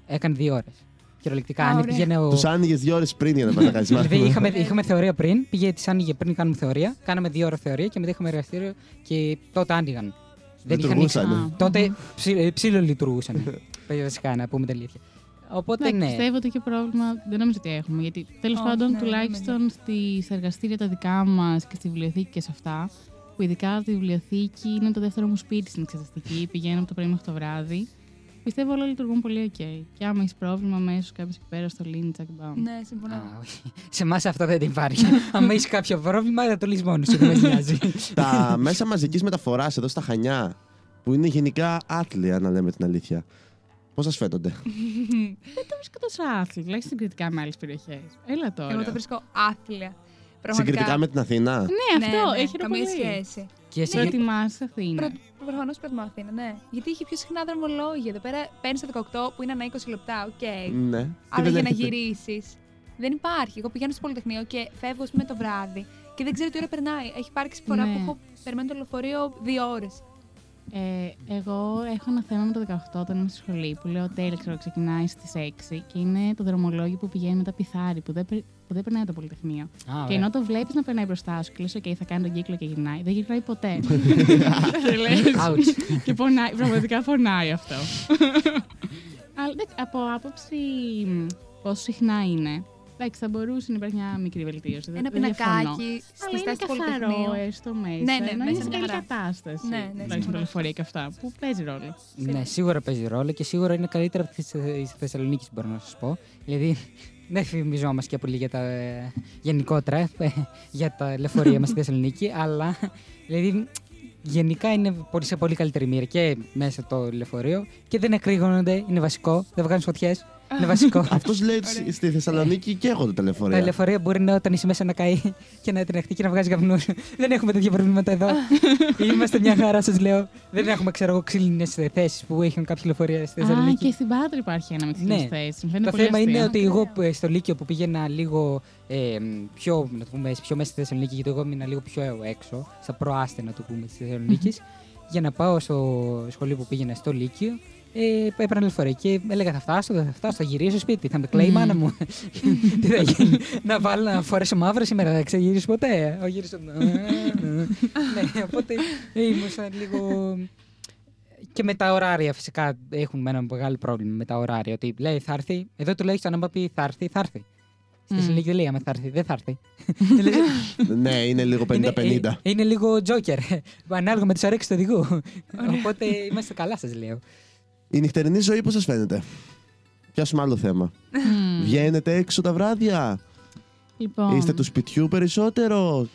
έκανε δύο ώρες. Κυριολεκτικά, Α, αν ωραία. πήγαινε ο. Τους άνοιγες δύο ώρες πριν για να πας να κάνεις Δηλαδή μάθημα. είχαμε, είχαμε θεωρία πριν, πήγε τη άνοιγε πριν κάνουμε θεωρία, κάναμε δύο ώρες θεωρία και μετά είχαμε εργαστήριο και τότε άνοιγαν. Δεν είχαν ανοίξει. Λειτουργούσανε. Α. Τότε ψι, ε, ψήλο λειτουργούσαν. Βασικά, να πούμε τα αλήθεια. Οπότε Ναι, ναι. πιστεύω ότι και πρόβλημα δεν νομίζω ότι έχουμε. Γιατί τέλος Όχι, πάντων, ναι, δεν τουλάχιστον στις εργαστήρια τα δικά μας και στη βιβλιοθήκη και σε αυτά, που ειδικά τη βιβλιοθήκη είναι το δεύτερο μου σπίτι στην εξεταστική, πηγαίνω από το πρωί μέχρι το βράδυ. Πιστεύω όλα λειτουργούν πολύ ok. Και άμα έχεις πρόβλημα, αμέσω κάποιος εκεί πέρα στο link, τσακ μπαμ. Ναι, συμφωνώ. Α, όχι. Σε εμάς αυτό δεν υπάρχει. Αν έχεις κάποιο πρόβλημα, θα το λύσεις μόνος σου. Δεν μα νοιάζει. Τα μέσα μαζικής μεταφοράς εδώ στα Χανιά, που είναι γενικά άθλια, να λέμε την αλήθεια. Πώς σας φαίνονται; Δεν το βρίσκω τόσο άθλιο, τουλάχιστον συγκριτικά με άλλες περιοχές. Έλα τώρα. Εγώ το βρίσκω άθλια. Πραγματικά. Συγκριτικά με την Αθήνα; Ναι, αυτό ναι, έχει καμία πολύ. σχέση. Και εσύ. Προτιμάς Αθήνα. Προ... Προφανώς προτιμώ Αθήνα, ναι. Γιατί έχει πιο συχνά δρομολόγια. Εδώ πέρα παίρνεις το 18 που είναι ανά 20 λεπτά, οκ. Ναι. Και Αλλά δεν για να έρχεται. γυρίσεις. Δεν υπάρχει. Εγώ πηγαίνω στο Πολυτεχνείο και φεύγω ας πούμε, το βράδυ και δεν ξέρω τι ώρα περνάει. Έχει υπάρξει φορά Ναι. που έχω περιμένει το λεωφορείο δύο ώρες. Ε, εγώ έχω ένα θέμα με το 18 όταν είμαι στη σχολή που λέω τέλει, ξέρω, ξεκινάει στις 6 και είναι το δρομολόγιο που πηγαίνει μετά πιθάρι που δεν, περ- που δεν περνάει από το Πολυτεχνείο. Α, Και ωραία. ενώ το βλέπεις να περνάει μπροστά σου και λες: OK, θα κάνει τον κύκλο και γυρνάει. Δεν γυρνάει ποτέ. και λες, Ouch. και πονάει, πραγματικά πονάει αυτό. Αλλά εντάξει, από άποψη μ, πόσο συχνά είναι, εντάξει, θα μπορούσε να υπάρχει μια μικρή βελτίωση. δεν- Ένα δεν διαφωνώ. πινακάκι Αλλά στη είναι στάση του καθαρό Πολυτεχνείου. έστω μέσα. Ναι, ναι, να μέσα είναι σε μια καλή χαρά. κατάσταση. Ναι, ναι, τουλάχιστον συμφωνώ. τα λεωφορεία και αυτά. Που παίζει ρόλο. Ναι, σίγουρα παίζει ρόλο και σίγουρα είναι καλύτερα από τη Θεσσαλονίκη, μπορώ να σας πω. Δηλαδή, δεν φημιζόμαστε και πολύ για τα ε, γενικότερα ε, για τα λεωφορεία μας στη Θεσσαλονίκη, αλλά δηλαδή, γενικά είναι πολύ, σε πολύ καλύτερη μοίρα και μέσα το λεωφορείο και δεν εκρήγωνονται, είναι βασικό, δεν βγάζουν φωτιές. Είναι βασικό. Αυτός λέει ότι στη- στη Θεσσαλονίκη καίγονται τα Τα λεωφορεία. λεωφορεία μπορεί να όταν είσαι μέσα να καεί και να τρεχτεί και να βγάζει καπνού. Δεν έχουμε τέτοια προβλήματα εδώ. Είμαστε μια χαρά, σας λέω. Δεν έχουμε, ξέρω εγώ, ξύλινες θέσεις που έχουν κάποια λεωφορεία στη Α, Θεσσαλονίκη. και στην Πάτρη υπάρχει ένα με τι Ναι. ναι. θέσει. Μου φαίνεται Το πολύ θέμα είναι αστείο. ότι Ωραία. εγώ που, ε, στο Λύκειο που πήγαινα λίγο ε, μ, πιο, να το πούμε, έτσι, πιο μέσα στη Θεσσαλονίκη, γιατί εγώ ήμουν λίγο πιο έξω, στα προάστε να το πούμε τη Θεσσαλονίκης, για να πάω στο σχολείο που πήγαινα στο Λύκειο. Ε, έπαιρνα λεωφορεία και έλεγα θα φτάσω, δεν θα φτάσω, θα γυρίσω στο σπίτι. Θα με κλαίει η Μμμ. μάνα μου. Τι θα γίνει, να βάλω να φορέσω μαύρα σήμερα, δεν θα ξεγυρίσω ποτέ. Ο γύρισο. ναι, οπότε ήμουν σαν λίγο. Και με τα ωράρια φυσικά έχουν ένα μεγάλο πρόβλημα με τα ωράρια. Ότι λέει θα έρθει, εδώ τουλάχιστον άμα πει θα έρθει, θα έρθει. Στη Μμ. Θεσσαλονίκη δεν λέει άμα θα έρθει, δεν θα έρθει. Δηλαδή, ναι, είναι λίγο 50-50. είναι, ε, είναι λίγο τζόκερ. Ανάλογα με τις ωρέξει του οδηγού. Οπότε είμαστε καλά, σας λέω. Η νυχτερινή ζωή πώς σας φαίνεται; Πιάσουμε άλλο θέμα. Μμμ. Βγαίνετε έξω τα βράδια; Λοιπόν, Είστε του σπιτιού περισσότερο;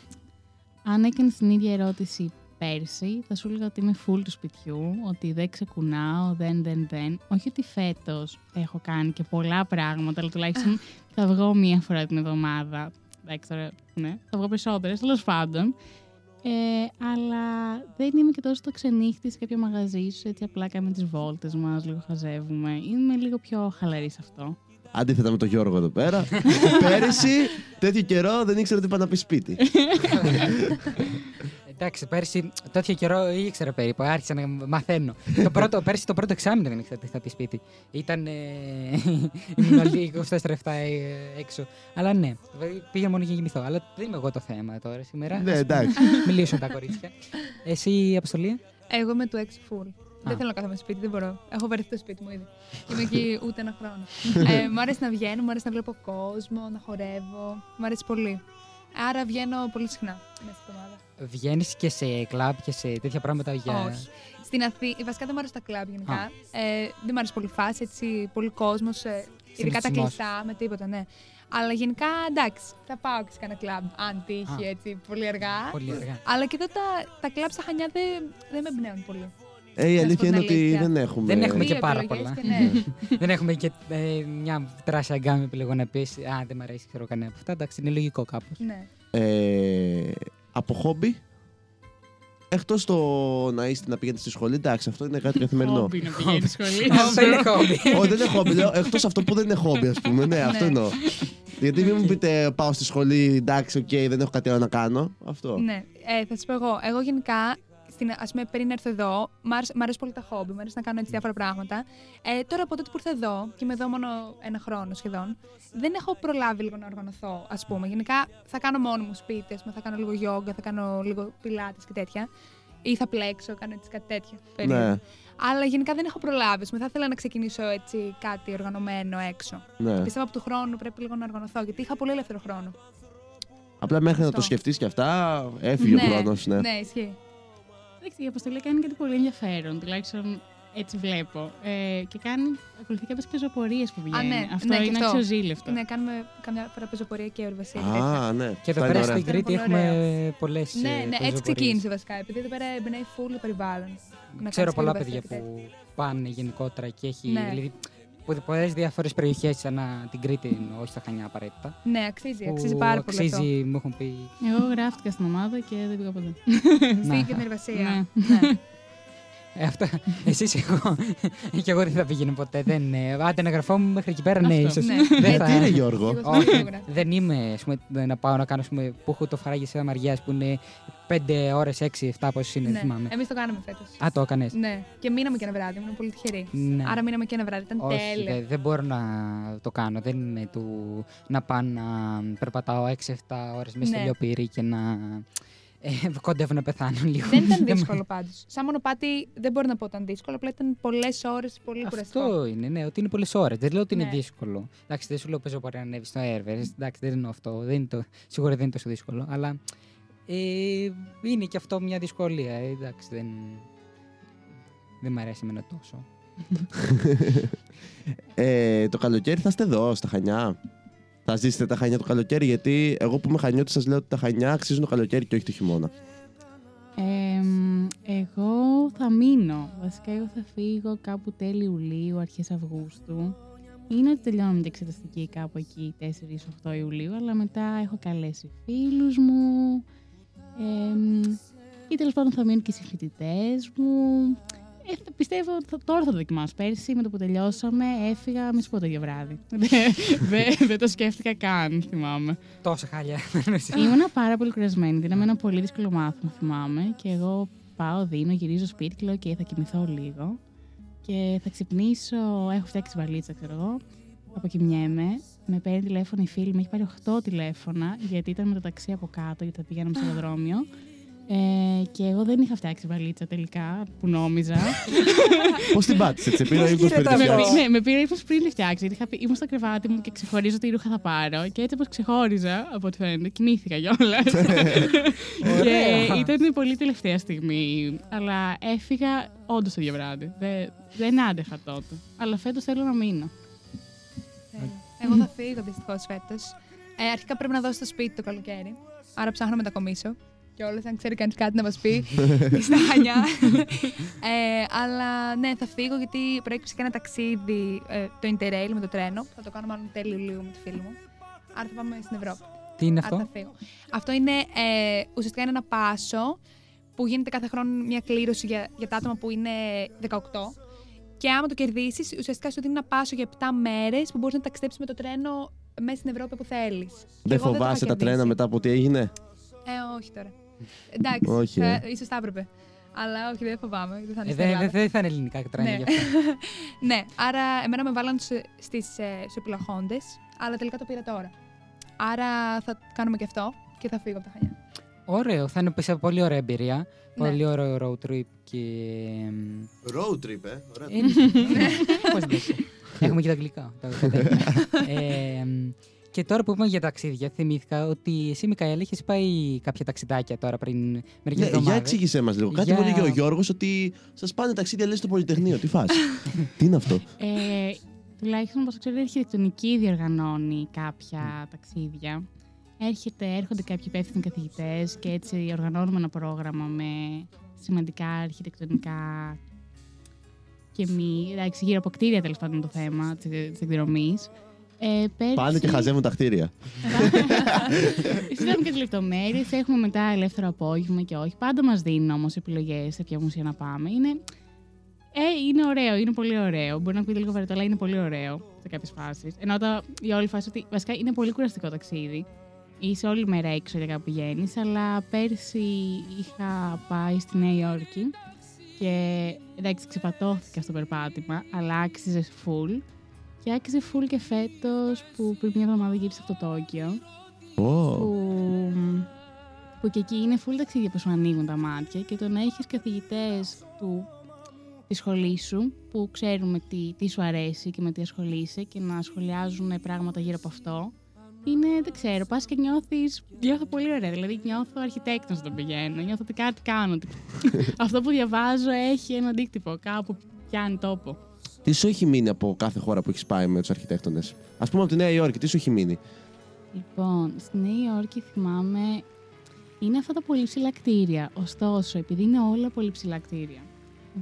αν έκανες την ίδια ερώτηση πέρσι θα σου έλεγα ότι είμαι full του σπιτιού, ότι δεν ξεκουνάω, δεν, δεν, δεν. Όχι ότι φέτος έχω κάνει και πολλά πράγματα, αλλά τουλάχιστον θα βγω μία φορά την εβδομάδα. Εντάξει, τώρα, ναι, θα βγω περισσότερες, τέλος πάντων. Ε, αλλά δεν είμαι και τόσο το ξενύχτη σε κάποιο μαγαζί σου, έτσι απλά κάνουμε τις βόλτες μας, λίγο χαζεύουμε. Είμαι λίγο πιο χαλαρή σε αυτό. Αντίθετα με τον Γιώργο εδώ πέρα. Πέρυσι, τέτοιο καιρό δεν ήξερα τι πάει να πει σπίτι. Εντάξει, πέρσι τέτοιο καιρό ήξερα περίπου, άρχισα να μαθαίνω. το πρώτο, πέρσι το πρώτο εξάμεινο δεν ήξερα τι θα πει σπίτι. Ήταν. Ε, ήμουν όλοι 24-7 έξω. Αλλά ναι, πήγα μόνο για γεννηθώ. Αλλά δεν είμαι εγώ το θέμα τώρα σήμερα. ναι, εντάξει. Μιλήσω τα κορίτσια. Εσύ, Αποστολία. Εγώ είμαι του έξω full. Δεν θέλω να κάθομαι σπίτι, δεν μπορώ. Έχω βαρεθεί το σπίτι μου ήδη. Είμαι εκεί ούτε ένα χρόνο. ε, μου αρέσει να βγαίνω, μου αρέσει να βλέπω κόσμο, να χορεύω. Μου αρέσει πολύ. Άρα βγαίνω πολύ συχνά μέσα στην εβδομάδα. Βγαίνεις και σε κλαμπ και σε τέτοια πράγματα για. Όχι. Στην Αθήνα, βασικά δεν μου αρέσει τα κλαμπ γενικά. Ε, δεν μου αρέσει πολύ φάση, έτσι, πολύ κόσμος. Ε, ειδικά τα Συνηθισμός. κλειστά, με τίποτα, ναι. Αλλά γενικά εντάξει, θα πάω και σε κάνα κλαμπ, αν τύχει Α. έτσι, πολύ αργά. Πολύ αργά. Αλλά και εδώ τα, τα κλαμπ στα Χανιά δεν, δεν με εμπνέουν πολύ. Ε, η Να σου αλήθεια πω είναι την ότι αλήθεια. δεν έχουμε. Δεν έχουμε και Δύο πάρα επιλογές πολλά. και ναι. δεν έχουμε και ε, μια τεράστια γκάμη επιλογών να πεις Α, δεν μ' αρέσει, ξέρω κανένα από αυτά. Εντάξει, είναι λογικό κάπως. ναι. Ε, από χόμπι. Εκτός το να είστε να πηγαίνετε στη σχολή, εντάξει, αυτό είναι κάτι καθημερινό. Χόμπι να πηγαίνει σχολείο. Αυτό είναι χόμπι. Όχι, δεν είναι χόμπι. Λέω εκτός αυτό που δεν είναι χόμπι, ας πούμε. Ναι, αυτό Ναι. εννοώ. Γιατί μην μου πείτε πάω στη σχολή, εντάξει, οκ, δεν έχω κάτι άλλο να κάνω. Αυτό. Ναι, ε, θα σας πω εγώ. Εγώ γενικά, στην, ας πούμε, πριν έρθω εδώ, μ' άρεσε, μ' αρέσει πολύ τα χόμπι, μ' αρέσει να κάνω έτσι διάφορα πράγματα. Ε, τώρα από τότε που ήρθα εδώ, και είμαι εδώ μόνο ένα χρόνο σχεδόν, δεν έχω προλάβει λίγο να οργανωθώ, ας πούμε. Γενικά θα κάνω μόνο μου σπίτι, ας πούμε, θα κάνω λίγο γιόγκα, θα κάνω λίγο πιλάτες και τέτοια. Ή θα πλέξω, κάνω έτσι κάτι τέτοιο. περίεργο. Ναι, Αλλά γενικά δεν έχω προλάβει. ας πούμε, Θα ήθελα να ξεκινήσω έτσι κάτι οργανωμένο έξω. ναι. Πιστεύω από του χρόνου πρέπει λίγο να οργανωθώ, γιατί είχα πολύ ελεύθερο χρόνο. Απλά μέχρι να Αυτό. το σκεφτείς και αυτά, έφυγε ο χρόνος. Ναι. ναι, ισχύει. Εντάξει, η αποστολή κάνει κάτι πολύ ενδιαφέρον, τουλάχιστον έτσι βλέπω. Ε, και κάνει, ακολουθεί κάποιες πεζοπορίες που βγαίνουν. ναι, αυτό ναι, και είναι αυτό. αξιοζήλευτο. Ναι, κάνουμε καμιά φορά πεζοπορία και ορβασία. και τέτοια. Α, ναι. Και εδώ Αυτά είναι πέρα ωραία. στην Κρήτη Αυτό είναι έχουμε πολλές. Ναι, ναι, έτσι ξεκίνησε βασικά. Επειδή εδώ πέρα εμπνέει full περιβάλλον. Να Ξέρω κάνεις πολλά ορβασία παιδιά και που τέτοια. πάνε γενικότερα και έχει. Ναι. Δηλαδή, πολλές διάφορες περιοχές ανά την Κρήτη, όχι στα Χανιά απαραίτητα. Ναι, αξίζει, που αξίζει πάρα πολύ. αυτό. Αξίζει, μου έχουν πει. Εγώ γράφτηκα στην ομάδα και δεν πήγα ποτέ. Να. Στην και την εργασία. Ναι. Ναι. Ε, αυτά. Εσείς, εγώ. και εγώ δεν θα πήγαινε ποτέ. Δεν, ε, άντε να γραφώ μέχρι εκεί πέρα, ναι, Αυτό. ίσως. Ναι. Δεν Γιατί ρε Γιώργο; Εγώ Όχι, σίγουρα. δεν είμαι ας πούμε, να πάω να κάνω ας πούμε, που έχω το φαράγγι σε Μαριάς που είναι 5 ώρες, 6-7 πόσο είναι, δεν Ναι. θυμάμαι. Εμείς το κάναμε φέτος. Α, το έκανες. Ναι, και μείναμε και ένα βράδυ. Ήμουν πολύ τυχερή. Ναι. Άρα μείναμε και ένα βράδυ. Ήταν Όχι, τέλειο. δε- δεν μπορώ να το κάνω. Δεν είμαι του να πάω να περπατάω 6-7 ώρες μέσα στο Ναι. λιοπύρι και να ε, κοντεύω να πεθάνω λίγο. Δεν ήταν με- δύσκολο πάντως. Σαν μονοπάτι δεν μπορώ να πω ότι ήταν δύσκολο, απλά ήταν πολλές ώρες, πολύ κουραστικό. Αυτό είναι, ναι, ότι είναι πολλές ώρες. Δεν λέω ότι είναι Ναι. δύσκολο. Εντάξει, δεν σου λέω παίζω μπορεί να ανέβεις στο Everest. Εντάξει, δεν εννοώ αυτό. Δεν είναι το, σίγουρα δεν είναι τόσο δύσκολο. Αλλά ε, είναι και αυτό μια δυσκολία. Ε, εντάξει, δεν, δεν μ' αρέσει εμένα τόσο. Ε, το καλοκαίρι θα είστε εδώ, στα Χανιά; Θα ζήσετε τα Χανιά το καλοκαίρι, γιατί εγώ που είμαι Χανιώτης σας λέω ότι τα Χανιά αξίζουν το καλοκαίρι και όχι το χειμώνα. Ε, μ, εγώ θα μείνω. Βασικά, εγώ θα φύγω κάπου τέλη Ιουλίου, αρχές Αυγούστου. Είναι ότι τελειώνουμε την εξεταστική κάπου εκεί 4-8 Ιουλίου, αλλά μετά έχω καλέσει φίλους μου. Ε, μ, ή τέλος πάντων θα μείνουν και οι συμφοιτητές μου. Ε, θα- πιστεύω ότι θα, τώρα θα το δοκιμάσω. Πέρσι με το που τελειώσαμε έφυγα, μη σου πω το ίδιο βράδυ. Δεν δεν- δεν το σκέφτηκα καν, θυμάμαι. Τόσα χάλια. Ήμουνα πάρα πολύ κουρασμένη. Δίναμε ένα πολύ δύσκολο μάθημα, θυμάμαι. Και εγώ πάω, δίνω, γυρίζω σπίτι και λέω: OK, θα κοιμηθώ λίγο. Και θα ξυπνήσω. Έχω φτιάξει βαλίτσα, ξέρω εγώ. Αποκοιμιέμαι. Με παίρνει τηλέφωνο η φίλη μου. Έχει πάρει 8 τηλέφωνα, γιατί ήταν με το ταξί από κάτω, γιατί θα πηγαίναμε σε αεροδρόμιο. Ε, και εγώ δεν είχα φτιάξει βαλίτσα τελικά, που νόμιζα. Πώς την πάτησες, έτσι, πήρε Πώς ύπνο γίνεται πριν τη αυτό; φτιάξει. ναι, με πήρε ύπνο πριν τη φτιάξει. Γιατί είχα πει, ήμουν στο κρεβάτι μου και ξεχωρίζω τι ρούχα θα πάρω. Και έτσι όπως ξεχώριζα, από ό,τι φαίνεται, κοιμήθηκα κιόλας. και Ωραία. ήταν πολύ τελευταία στιγμή. Αλλά έφυγα όντως το ίδιο βράδυ. Δεν, δεν άντεχα τότε. Αλλά φέτος θέλω να μείνω. Τέλεια. Εγώ θα φύγω δυστυχώς φέτος. Ε, αρχικά πρέπει να δώσω το σπίτι το καλοκαίρι. Άρα ψάχνω να μετακομίσω. Κιόλας, αν ξέρει κανείς κάτι να μας πει. στα Χανιά. ε, αλλά ναι, θα φύγω γιατί προέκυψε και ένα ταξίδι, ε, το Interrail με το τρένο. Θα το κάνω μάλλον τέλειο λίγο με τη φίλη μου. Άρα θα πάμε στην Ευρώπη. Τι είναι Άρα αυτό; θα φύγω. Αυτό είναι ε, ουσιαστικά είναι ένα πάσο που γίνεται κάθε χρόνο μια κλήρωση για, για τα άτομα που είναι 18. Και άμα το κερδίσεις, ουσιαστικά σου δίνει ένα πάσο για 7 μέρες που μπορείς να ταξιδέψεις με το τρένο μέσα στην Ευρώπη που θέλεις. Δεν φοβάσαι τα τρένα μετά από τι έγινε; Ε, όχι τώρα. Εντάξει, Όχι, θα, ε. ίσως θα έπρεπε. Αλλά όχι, δεν φοβάμαι. Δεν θα είναι Ε, στην Δεν Ελλάδα. δεν θα είναι ελληνικά τρένα Ναι. γι' αυτό. ναι, άρα εμένα με βάλαν σε- στις ε, στους επιλαχόντες, αλλά τελικά το πήρα τώρα. Άρα θα κάνουμε και αυτό και θα φύγω από τα Χανιά. Ωραίο, θα είναι σε πολύ ωραία εμπειρία. Ναι. Πολύ ωραίο road trip και. εμ, Road trip, ε. Ωραία. Ε, Πώς λες. Έχουμε και τα αγγλικά. τα- τα τέτοια. Ε, εμ, Και τώρα που είπαμε για ταξίδια, θυμήθηκα ότι εσύ, Μικαέλ, είχε πάει κάποια ταξιδάκια τώρα πριν μερικές Ναι, για εβδομάδες. εξήγησέ μας λίγο. Κάτι Για- μου έλεγε ο Γιώργος ότι σας πάνε ταξίδια λες στο Πολυτεχνείο. Τι φάση. Τι είναι αυτό; Ε, τουλάχιστον, όπως ξέρω, η αρχιτεκτονική διοργανώνει κάποια ταξίδια. Έρχεται, έρχονται κάποιοι υπεύθυνοι καθηγητές και έτσι οργανώνουμε ένα πρόγραμμα με σημαντικά αρχιτεκτονικά και μη. Εντάξει, γύρω από κτίρια τέλος πάντων το θέμα της εκδρομής. Ε, πέρσι- Πάνε και χαζεύουν τα κτίρια. Συζητάμε και τις λεπτομέρειες. Έχουμε μετά ελεύθερο απόγευμα και όχι. Πάντα μας δίνουν όμως επιλογές σε ποια μουσεία να πάμε. Είναι, ε, είναι ωραίο, είναι πολύ ωραίο. Μπορεί να ακούγεται λίγο βαρετό, αλλά είναι πολύ ωραίο σε κάποιες φάσεις. Ενώ τα, η όλη φάση ότι βασικά είναι πολύ κουραστικό ταξίδι. Είσαι όλη μέρα έξω για κάπου πηγαίνεις, αλλά πέρσι είχα πάει στη Νέα Υόρκη και εντάξει, ξεπατώθηκα στο περπάτημα, αλλά άξιζες full. Και άξιζε full και φέτος που πριν μια εβδομάδα γύρισα από το Τόκιο Ω, που, που και εκεί είναι full ταξίδια που σου ανοίγουν τα μάτια και το να έχεις καθηγητές του, της σχολής σου που ξέρουμε τι, τι σου αρέσει και με τι ασχολείσαι και να σχολιάζουν πράγματα γύρω από αυτό είναι, δεν ξέρω, πας και νιώθεις, νιώθω πολύ ωραία, δηλαδή νιώθω αρχιτέκτονας όταν πηγαίνω, νιώθω ότι κάτι κάνω. ότι αυτό που διαβάζω έχει ένα αντίκτυπο, κάπου πιάνει τόπο. Τι σου έχει μείνει από κάθε χώρα που έχεις πάει με τους αρχιτέκτονες. Α πούμε από τη Νέα Υόρκη, τι σου έχει μείνει. Λοιπόν, στη Νέα Υόρκη θυμάμαι είναι αυτά τα πολύ ψηλά κτίρια. Ωστόσο, επειδή είναι όλα πολύ ψηλά κτίρια,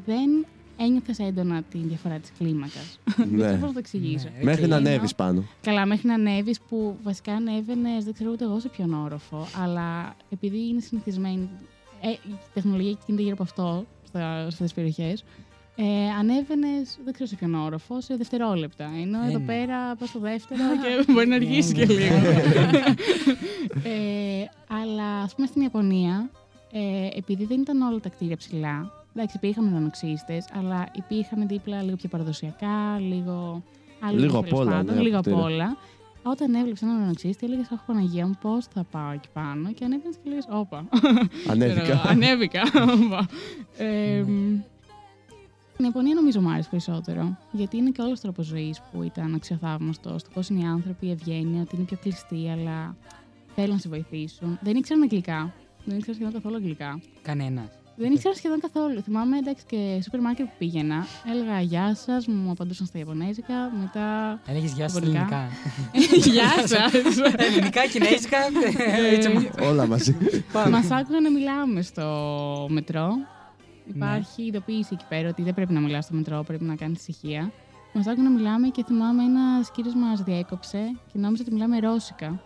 δεν ένιωθες έντονα τη διαφορά της κλίμακας. δεν Ναι. ξέρω πώς να το εξηγήσω. Ναι. Μέχρι να Ενώ- ανέβεις πάνω. Καλά, μέχρι να ανέβεις που βασικά ανέβαινες, δεν ξέρω ούτε εγώ σε ποιον όροφο, αλλά επειδή είναι συνηθισμένη. Ε, η τεχνολογία κινείται γύρω από αυτό στις αυτέ τι περιοχές. Ε, Ανέβαινε, δεν ξέρω σε ποιον όροφο, σε δευτερόλεπτα. Ενώ Ε, εδώ ναι. πέρα πας στο δεύτερο και μπορεί να αργήσει Ναι, και ναι. λίγο. ε, αλλά ας πούμε στην Ιαπωνία, ε, επειδή δεν ήταν όλα τα κτίρια ψηλά, εντάξει, υπήρχαν ουρανοξύστε, αλλά υπήρχαν δίπλα λίγο πιο παραδοσιακά, λίγο. άλλο Λίγο τέλος απ' όλα, πάντων, ναι, λίγο κτίρια. απ' όλα. Όταν έβλεψε έναν ουρανοξύστη, έλεγε Αχ, Παναγία μου, πώς θα πάω εκεί πάνω. Και ανέβαινες και λέγες Όπα. Ανέβηκα. Ξέρω, Ανέβηκα. Όπα. Ε, Στην Ιαπωνία νομίζω μου άρεσε περισσότερο. Γιατί είναι και όλος ο τρόπος ζωής που ήταν αξιοθαύμαστος. Το πώς είναι οι άνθρωποι, η ευγένεια, ότι είναι πιο κλειστοί, αλλά θέλουν να σε βοηθήσουν. Δεν ήξεραν αγγλικά. Δεν ήξερα σχεδόν καθόλου αγγλικά. Κανένας. Δεν ήξερα σχεδόν καθόλου. Θυμάμαι εντάξει και σούπερ μάρκετ που πήγαινα. Έλεγα Γεια σας, μου απαντούσαν στα Ιαπωνέζικα. Μετά. Έλεγες γεια σου στα Ιαπωνικά. ελληνικά. Γεια σας. Ελληνικά, κινέζικα. έτσι μου- Όλα μαζί. Πάμε. Μας άκουγαν να μιλάμε στο μετρό. Υπάρχει ειδοποίηση εκεί πέρα ότι δεν πρέπει να μιλάς στο μετρό, πρέπει να κάνεις ησυχία. Μας άκουγαν να μιλάμε και θυμάμαι ένας κύριος μας διέκοψε και νόμιζε ότι μιλάμε ρώσικα.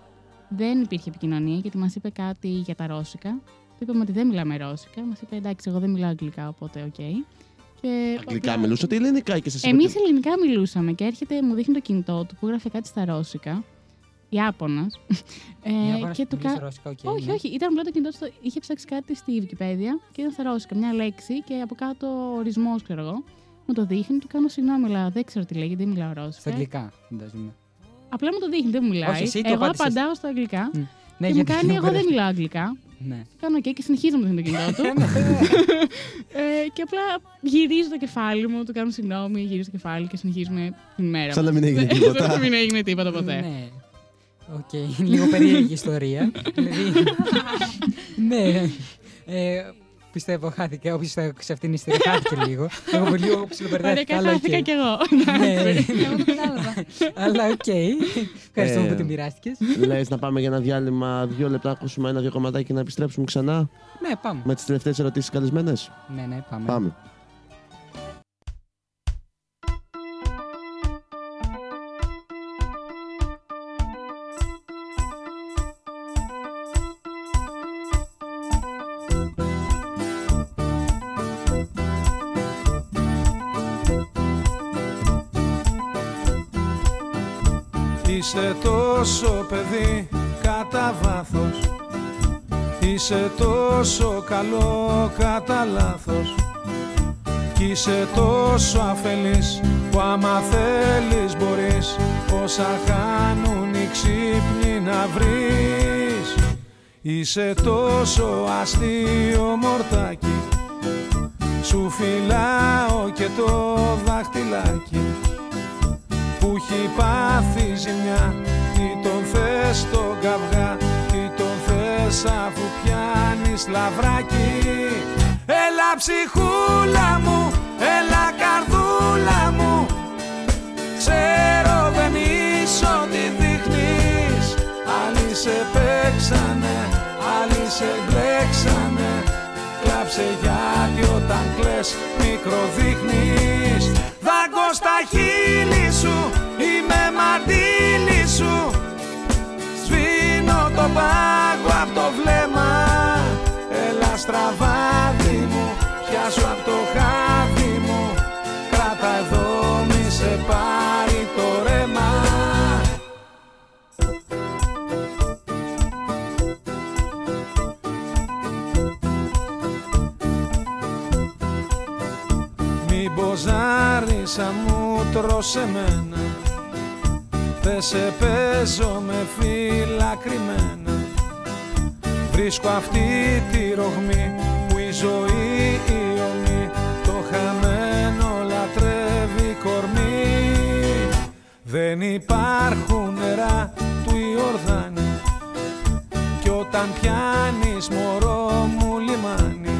Δεν υπήρχε επικοινωνία γιατί μας είπε κάτι για τα ρώσικα. Του είπαμε ότι δεν μιλάμε ρώσικα. Μας είπε εντάξει, εγώ δεν μιλάω αγγλικά, οπότε οκ. Και Αγγλικά μιλούσατε ή ελληνικά και σα Εμείς ελληνικά μιλούσαμε και έρχεται, μου δείχνει το κινητό του που γράφει κάτι στα ρώσικα. Ιάπωνα. Ε, Ιάπωνας και του μιλούσε κα... ρώσικα, οκ, όχι, ναι. όχι. Ήταν απλά το κινητό του. Είχε ψάξει κάτι στη Wikipedia και ήταν στα ρώσικα. Μια λέξη και από κάτω ορισμός, ξέρω εγώ. Μου το δείχνει, του κάνω συγγνώμη, αλλά δεν ξέρω τι λέγεται, δεν μιλάω Στα ρώσικα. αγγλικά, φαντάζομαι. Απλά μου το δείχνει, δεν μου μιλάει. Όχι, εσύ το εγώ απάντησες. απαντάω στα αγγλικά. Ναι, και μου γιατί κάνει, εγώ δεν μπερδεύτηκα. μιλάω αγγλικά. Ναι. Κάνω και και συνεχίζω να μου δείχνει το κινητό του. ε, και απλά γυρίζω το κεφάλι μου, του κάνω συγγνώμη, γυρίζω το κεφάλι και συνεχίζουμε την μέρα. Σαν να μας. μην έγινε Ναι, τίποτα. Σαν να μην έγινε τίποτα ποτέ. Ναι. Οκ, λίγο περίεργη ιστορία. δηλαδή, ναι. Ε, Πιστεύω χάθηκε. Όποιο θα ακούσει αυτήν την ιστορία χάθηκε λίγο. Εγώ πολύ λίγο ψιλοπερδεύτηκα. Ωραία, αλλά χάθηκα οκ. κι εγώ. Ναι, Εγώ το κατάλαβα. αλλά οκ. Ευχαριστούμε Ε, που την μοιράστηκε. Λες να πάμε για ένα διάλειμμα δύο λεπτά, ακούσουμε ένα-δύο κομματάκι και να επιστρέψουμε ξανά Ναι, πάμε. με τις τελευταίες ερωτήσεις καλεσμένες. Ναι, ναι, πάμε. Πάμε. Είσαι τόσο παιδί κατά βάθος. Είσαι τόσο καλό κατά λάθος. Κι είσαι τόσο αφελής που άμα θέλεις μπορείς. Όσα χάνουν οι ξύπνοι να βρεις. Είσαι τόσο αστείο μορτάκι. Σου φυλάω και το δάχτυλάκι που έχει πάθει ζημιά. Τι τον θες τον καυγά Τι τον θες αφού πιάνεις λαβράκι. Έλα ψυχούλα μου, έλα καρδούλα μου. Ξέρω δεν είσαι ό,τι δείχνεις. Άλλοι σε παίξανε, άλλοι σε μπλέξανε. Κλάψε γιατί όταν κλαις μικροδείχνεις. Δάγκω στα χείλη σου, είμαι μαντήλι σου. Σβήνω το πάγο απ' το βλέμμα. Έλα στραβάδι μου, πιάσου απ' το χάδι μου. Κράτα εδώ μη σε πάρει το ρέμα. Μην μποζάρισα μου τρως εμένα Δεν σε παίζω με φύλλα κρυμμένα. Βρίσκω αυτή τη ρογμή που η ζωή η ομή Το χαμένο λατρεύει κορμί Δεν υπάρχουν νερά του Ιορδάνη. Κι όταν πιάνεις μωρό μου λιμάνι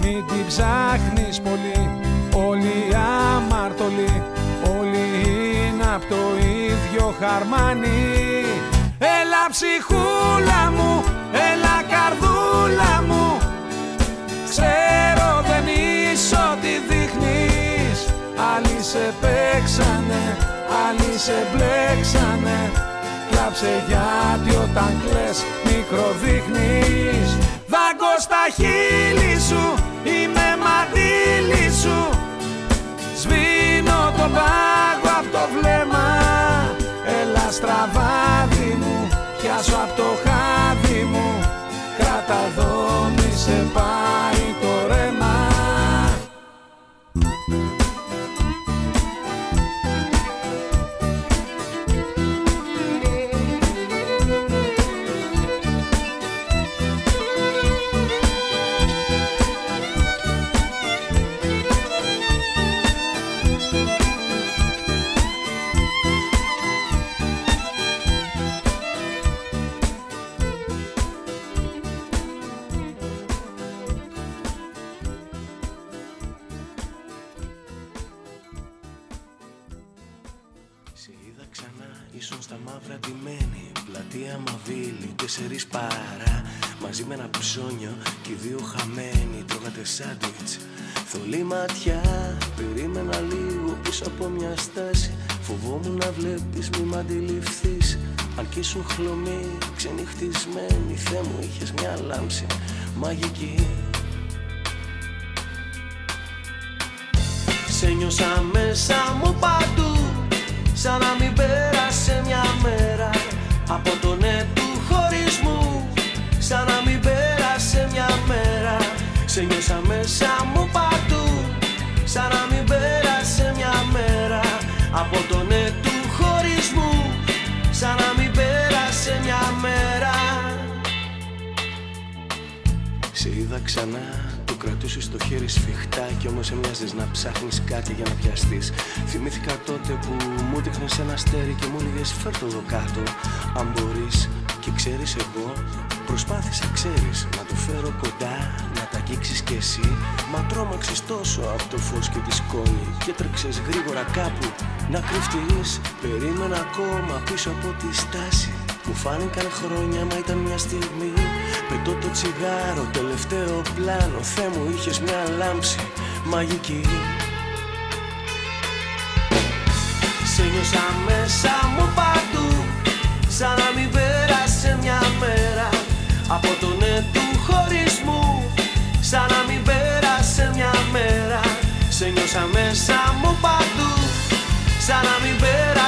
μην την ψάχνεις πολύ. Όλοι αμαρτωλοί Όλοι είναι απ' το ίδιο χαρμάνι. Έλα ψυχούλα μου Έλα καρδούλα μου. Ξέρω δεν είσαι ό,τι δείχνεις. Άλλοι σε παίξανε Άλλοι σε μπλέξανε. Κλάψε γιατί όταν κλαις μικροδείχνεις. Δάγκω στα χείλη σου Είμαι μαντήλι σου. Σβήνω το πάγο μη κάτω. Αν μπορείς και ξέρεις εγώ Προσπάθησα ξέρεις να το φέρω κοντά Να τα αγγίξεις κι εσύ. Μα τρόμαξες τόσο από το φως και τη σκόνη Και τρέξες γρήγορα κάπου να κρυφτείς. Περίμενα ακόμα πίσω από τη στάση Μου φάνηκαν χρόνια μα ήταν μια στιγμή. Πετώ το τσιγάρο, τελευταίο πλάνο Θεέ μου είχες μια λάμψη μαγική. Σε νιώσα μέσα μου νιώσα μέσα μου παντού Σαν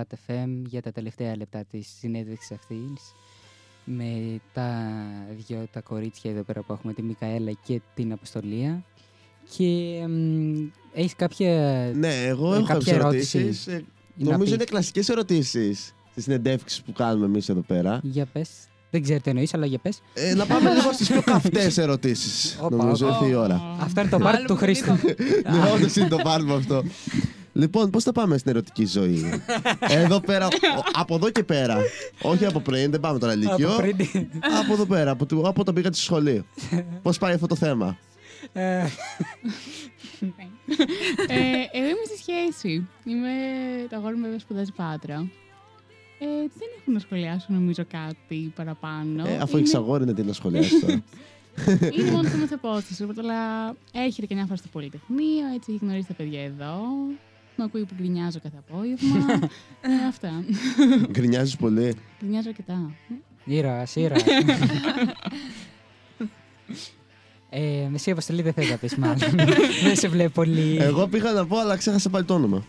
εδώ πέρα στο RAT FM για τα τελευταία λεπτά της συνέντευξης αυτής με τα δυο τα κορίτσια εδώ πέρα που έχουμε, τη Μικαέλα και την Αποστολία. Και μ, έχεις κάποια... Ναι, εγώ ε, έχω κάποια κάποιες ερώτηση ερωτήσεις. Ε, να Νομίζω πεις; είναι κλασικές ερωτήσεις στις συνεντεύξεις που κάνουμε εμείς εδώ πέρα. Για πες. Δεν ξέρω τι εννοείς, αλλά για πες. Ε, να πάμε λίγο στις πιο καυτές ερωτήσεις. Όπα, Νομίζω όπα. ήρθε η ώρα. Αυτό είναι το πάρτι του Χρήστου. Ναι, όντως είναι το πάρουμε αυτό. Λοιπόν, πώς θα πάμε στην ερωτική ζωή; εδώ πέρα, ο- από εδώ και πέρα. Όχι από πριν, δεν πάμε τώρα ηλικιό. Από πριν. από εδώ πέρα, από, το- από όταν πήγα στη σχολή. πώς πάει αυτό το θέμα; Ε, ε, εγώ είμαι στη σχέση. Είμαι το αγόρι μου βέβαια σπουδάζει Πάτρα. Ε, δεν έχω να σχολιάσω νομίζω κάτι παραπάνω. Ε, αφού Είναι- έχεις αγόρι, είναι τι να σχολιάσεις τώρα. Είναι μόνο το μεθεπόσταση. Αλλά έρχεται και μια φορά στο Πολυτεχνείο, έτσι έχει γνωρίσει τα παιδιά εδώ. Με ακούει που γκρινιάζω κάθε απόγευμα. ε, αυτά. Γκρινιάζεις πολύ. γκρινιάζω αρκετά. Ήρωας, ήρωας. Ε, εσύ Αποστολή δεν θες να πεις μάλλον. δεν σε βλέπω πολύ. Εγώ πήγα να πω, αλλά ξέχασα πάλι το όνομα.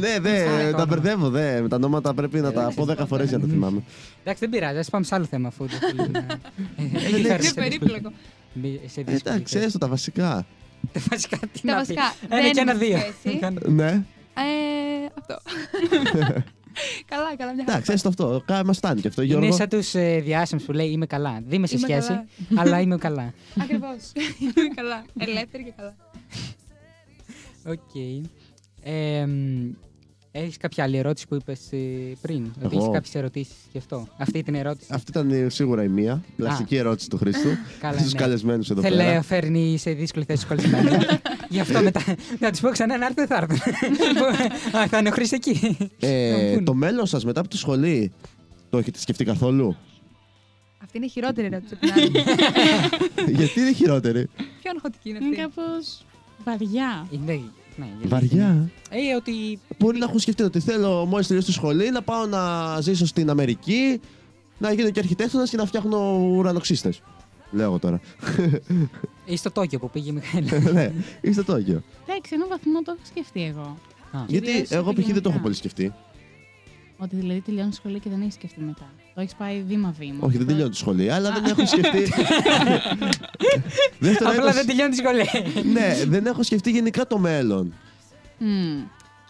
ναι, Σαν ναι, όνομα. τα μπερδεύω. Δε. Με τα ονόματα πρέπει να τα πω δέκα φορές για να τα θυμάμαι. Εντάξει, δεν πειράζει. Ας πάμε σε άλλο θέμα αφού δεν θέλει να... Ε, δεν έχει φέρει Πιο σε περίπλοκο. δύσκολη- σε δύσκολη Εντάξει, θέση. έστω τα βασικά. Τα βασικά τι Τα να βασικά, πεις. Ένα δεν και ένα είναι δύο. σχέση. Ναι, Ε, αυτό. καλά, καλά, μια χαρά. εντάξει, έστω αυτό. Κα- Μας φτάνει και αυτό, Είναι Γιώργο. σαν τους ε, διάσημους που λέει είμαι καλά. Δεν είμαι σε Είμαι σχέση, καλά. αλλά είμαι καλά. Ακριβώς. Είμαι καλά. Ελεύθερη και καλά. Οκ. Ε, Έχεις κάποια άλλη ερώτηση που είπες πριν; Ότι Εγώ; έχεις κάποιες ερωτήσεις γι' αυτό. Αυτή την ερώτηση. Αυτή ήταν ε, σίγουρα η μία. Πλαστική ερώτηση του Χρήστου. Καλά, Στου ναι. καλεσμένους εδώ Θέλει πέρα. να φέρνει σε δύσκολη θέση του καλεσμένου. Γι' αυτό μετά. Να τους πω ξανά να έρθουν, θα έρθουν. Α, θα είναι ο Χρήστος εκεί. Ε, Να μου πούνε. το μέλλον σας μετά από τη σχολή το έχετε σκεφτεί καθόλου; Αυτή είναι η χειρότερη ερώτηση από την άλλη. Γιατί είναι χειρότερη; Πιο αγχωτική είναι Είναι αυτή. κάπως βαριά. Είναι, ναι, γιατί- Βαριά. Ε, ότι. Μπορεί να έχουν σκεφτεί ότι θέλω μόλις τελειώσω τη σχολή να πάω να ζήσω στην Αμερική, να γίνω και αρχιτέκτονας και να φτιάχνω ουρανοξύστες. Λέω εγώ τώρα. Ή στο Τόκιο που πήγε η Μιχαήλ. ναι, είστε Τόκιο. Εντάξει, έναν βαθμό το έχω σκεφτεί εγώ. Α. Γιατί Κυρίως εγώ π.χ. δεν το έχω επαγγελματικά. πολύ σκεφτεί. Ότι δηλαδή τελειώνει σχολή και δεν έχεις σκεφτεί μετά. Το έχεις πάει βήμα-βήμα. Όχι, δεν τελειώνω τη σχολή, αλλά δεν έχω σκεφτεί. Δεύτερο, Απλά έχω... δεν τελειώνει τη σχολή. ναι, δεν έχω σκεφτεί γενικά το μέλλον. Μμμ.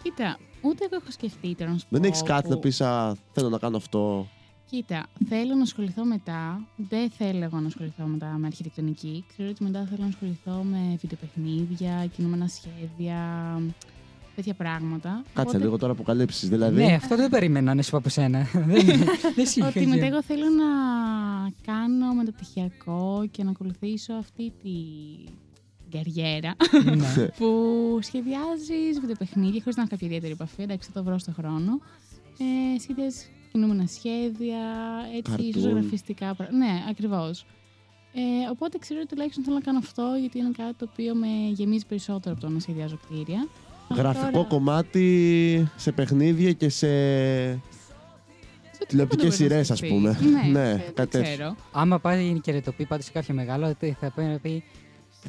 Κοίτα, ούτε εγώ έχω σκεφτεί τώρα να σου Δεν πω έχεις κάτι που- να πεις, Α, θέλω να κάνω αυτό. Κοίτα, θέλω να ασχοληθώ μετά. Δεν θέλω εγώ να ασχοληθώ μετά με αρχιτεκτονική. Ξέρω ότι μετά θέλω να ασχοληθώ με βιντεοπαιχνίδια, κινούμενα σχέδια, τέτοια πράγματα. Κάτσε Οπότε- λίγο τώρα αποκαλύψει. Δηλαδή. Ναι, αυτό δεν περίμενα να σου πω από σένα. Δεν δεν συγχωρεί. Ότι μετά εγώ θέλω να κάνω μεταπτυχιακό και να ακολουθήσω αυτή τη καριέρα Ναι. που σχεδιάζεις βιντεοπαιχνίδια χωρίς να έχω κάποια ιδιαίτερη επαφή. Εντάξει, θα το βρω στο χρόνο. Ε, σχεδιάζεις κινούμενα σχέδια, έτσι, Cartoon. ζωγραφιστικά πράγματα. Ναι, ακριβώς. Ε, οπότε ξέρω ότι τουλάχιστον θέλω να κάνω αυτό γιατί είναι κάτι το οποίο με γεμίζει περισσότερο από το να σχεδιάζω κτίρια. Αλλά Γραφικό τώρα- κομμάτι σε παιχνίδια και σε. σε τηλεοπτικές οτιδήποτε σειρές, ας μπορεί να πούμε. σκεφτείς. Ναι, Ναι, δεν- κάτι δεν τέτοιο. ξέρω. Άμα πάει και το πει πάντω σε κάποιο μεγάλο, τι θα πει να πει.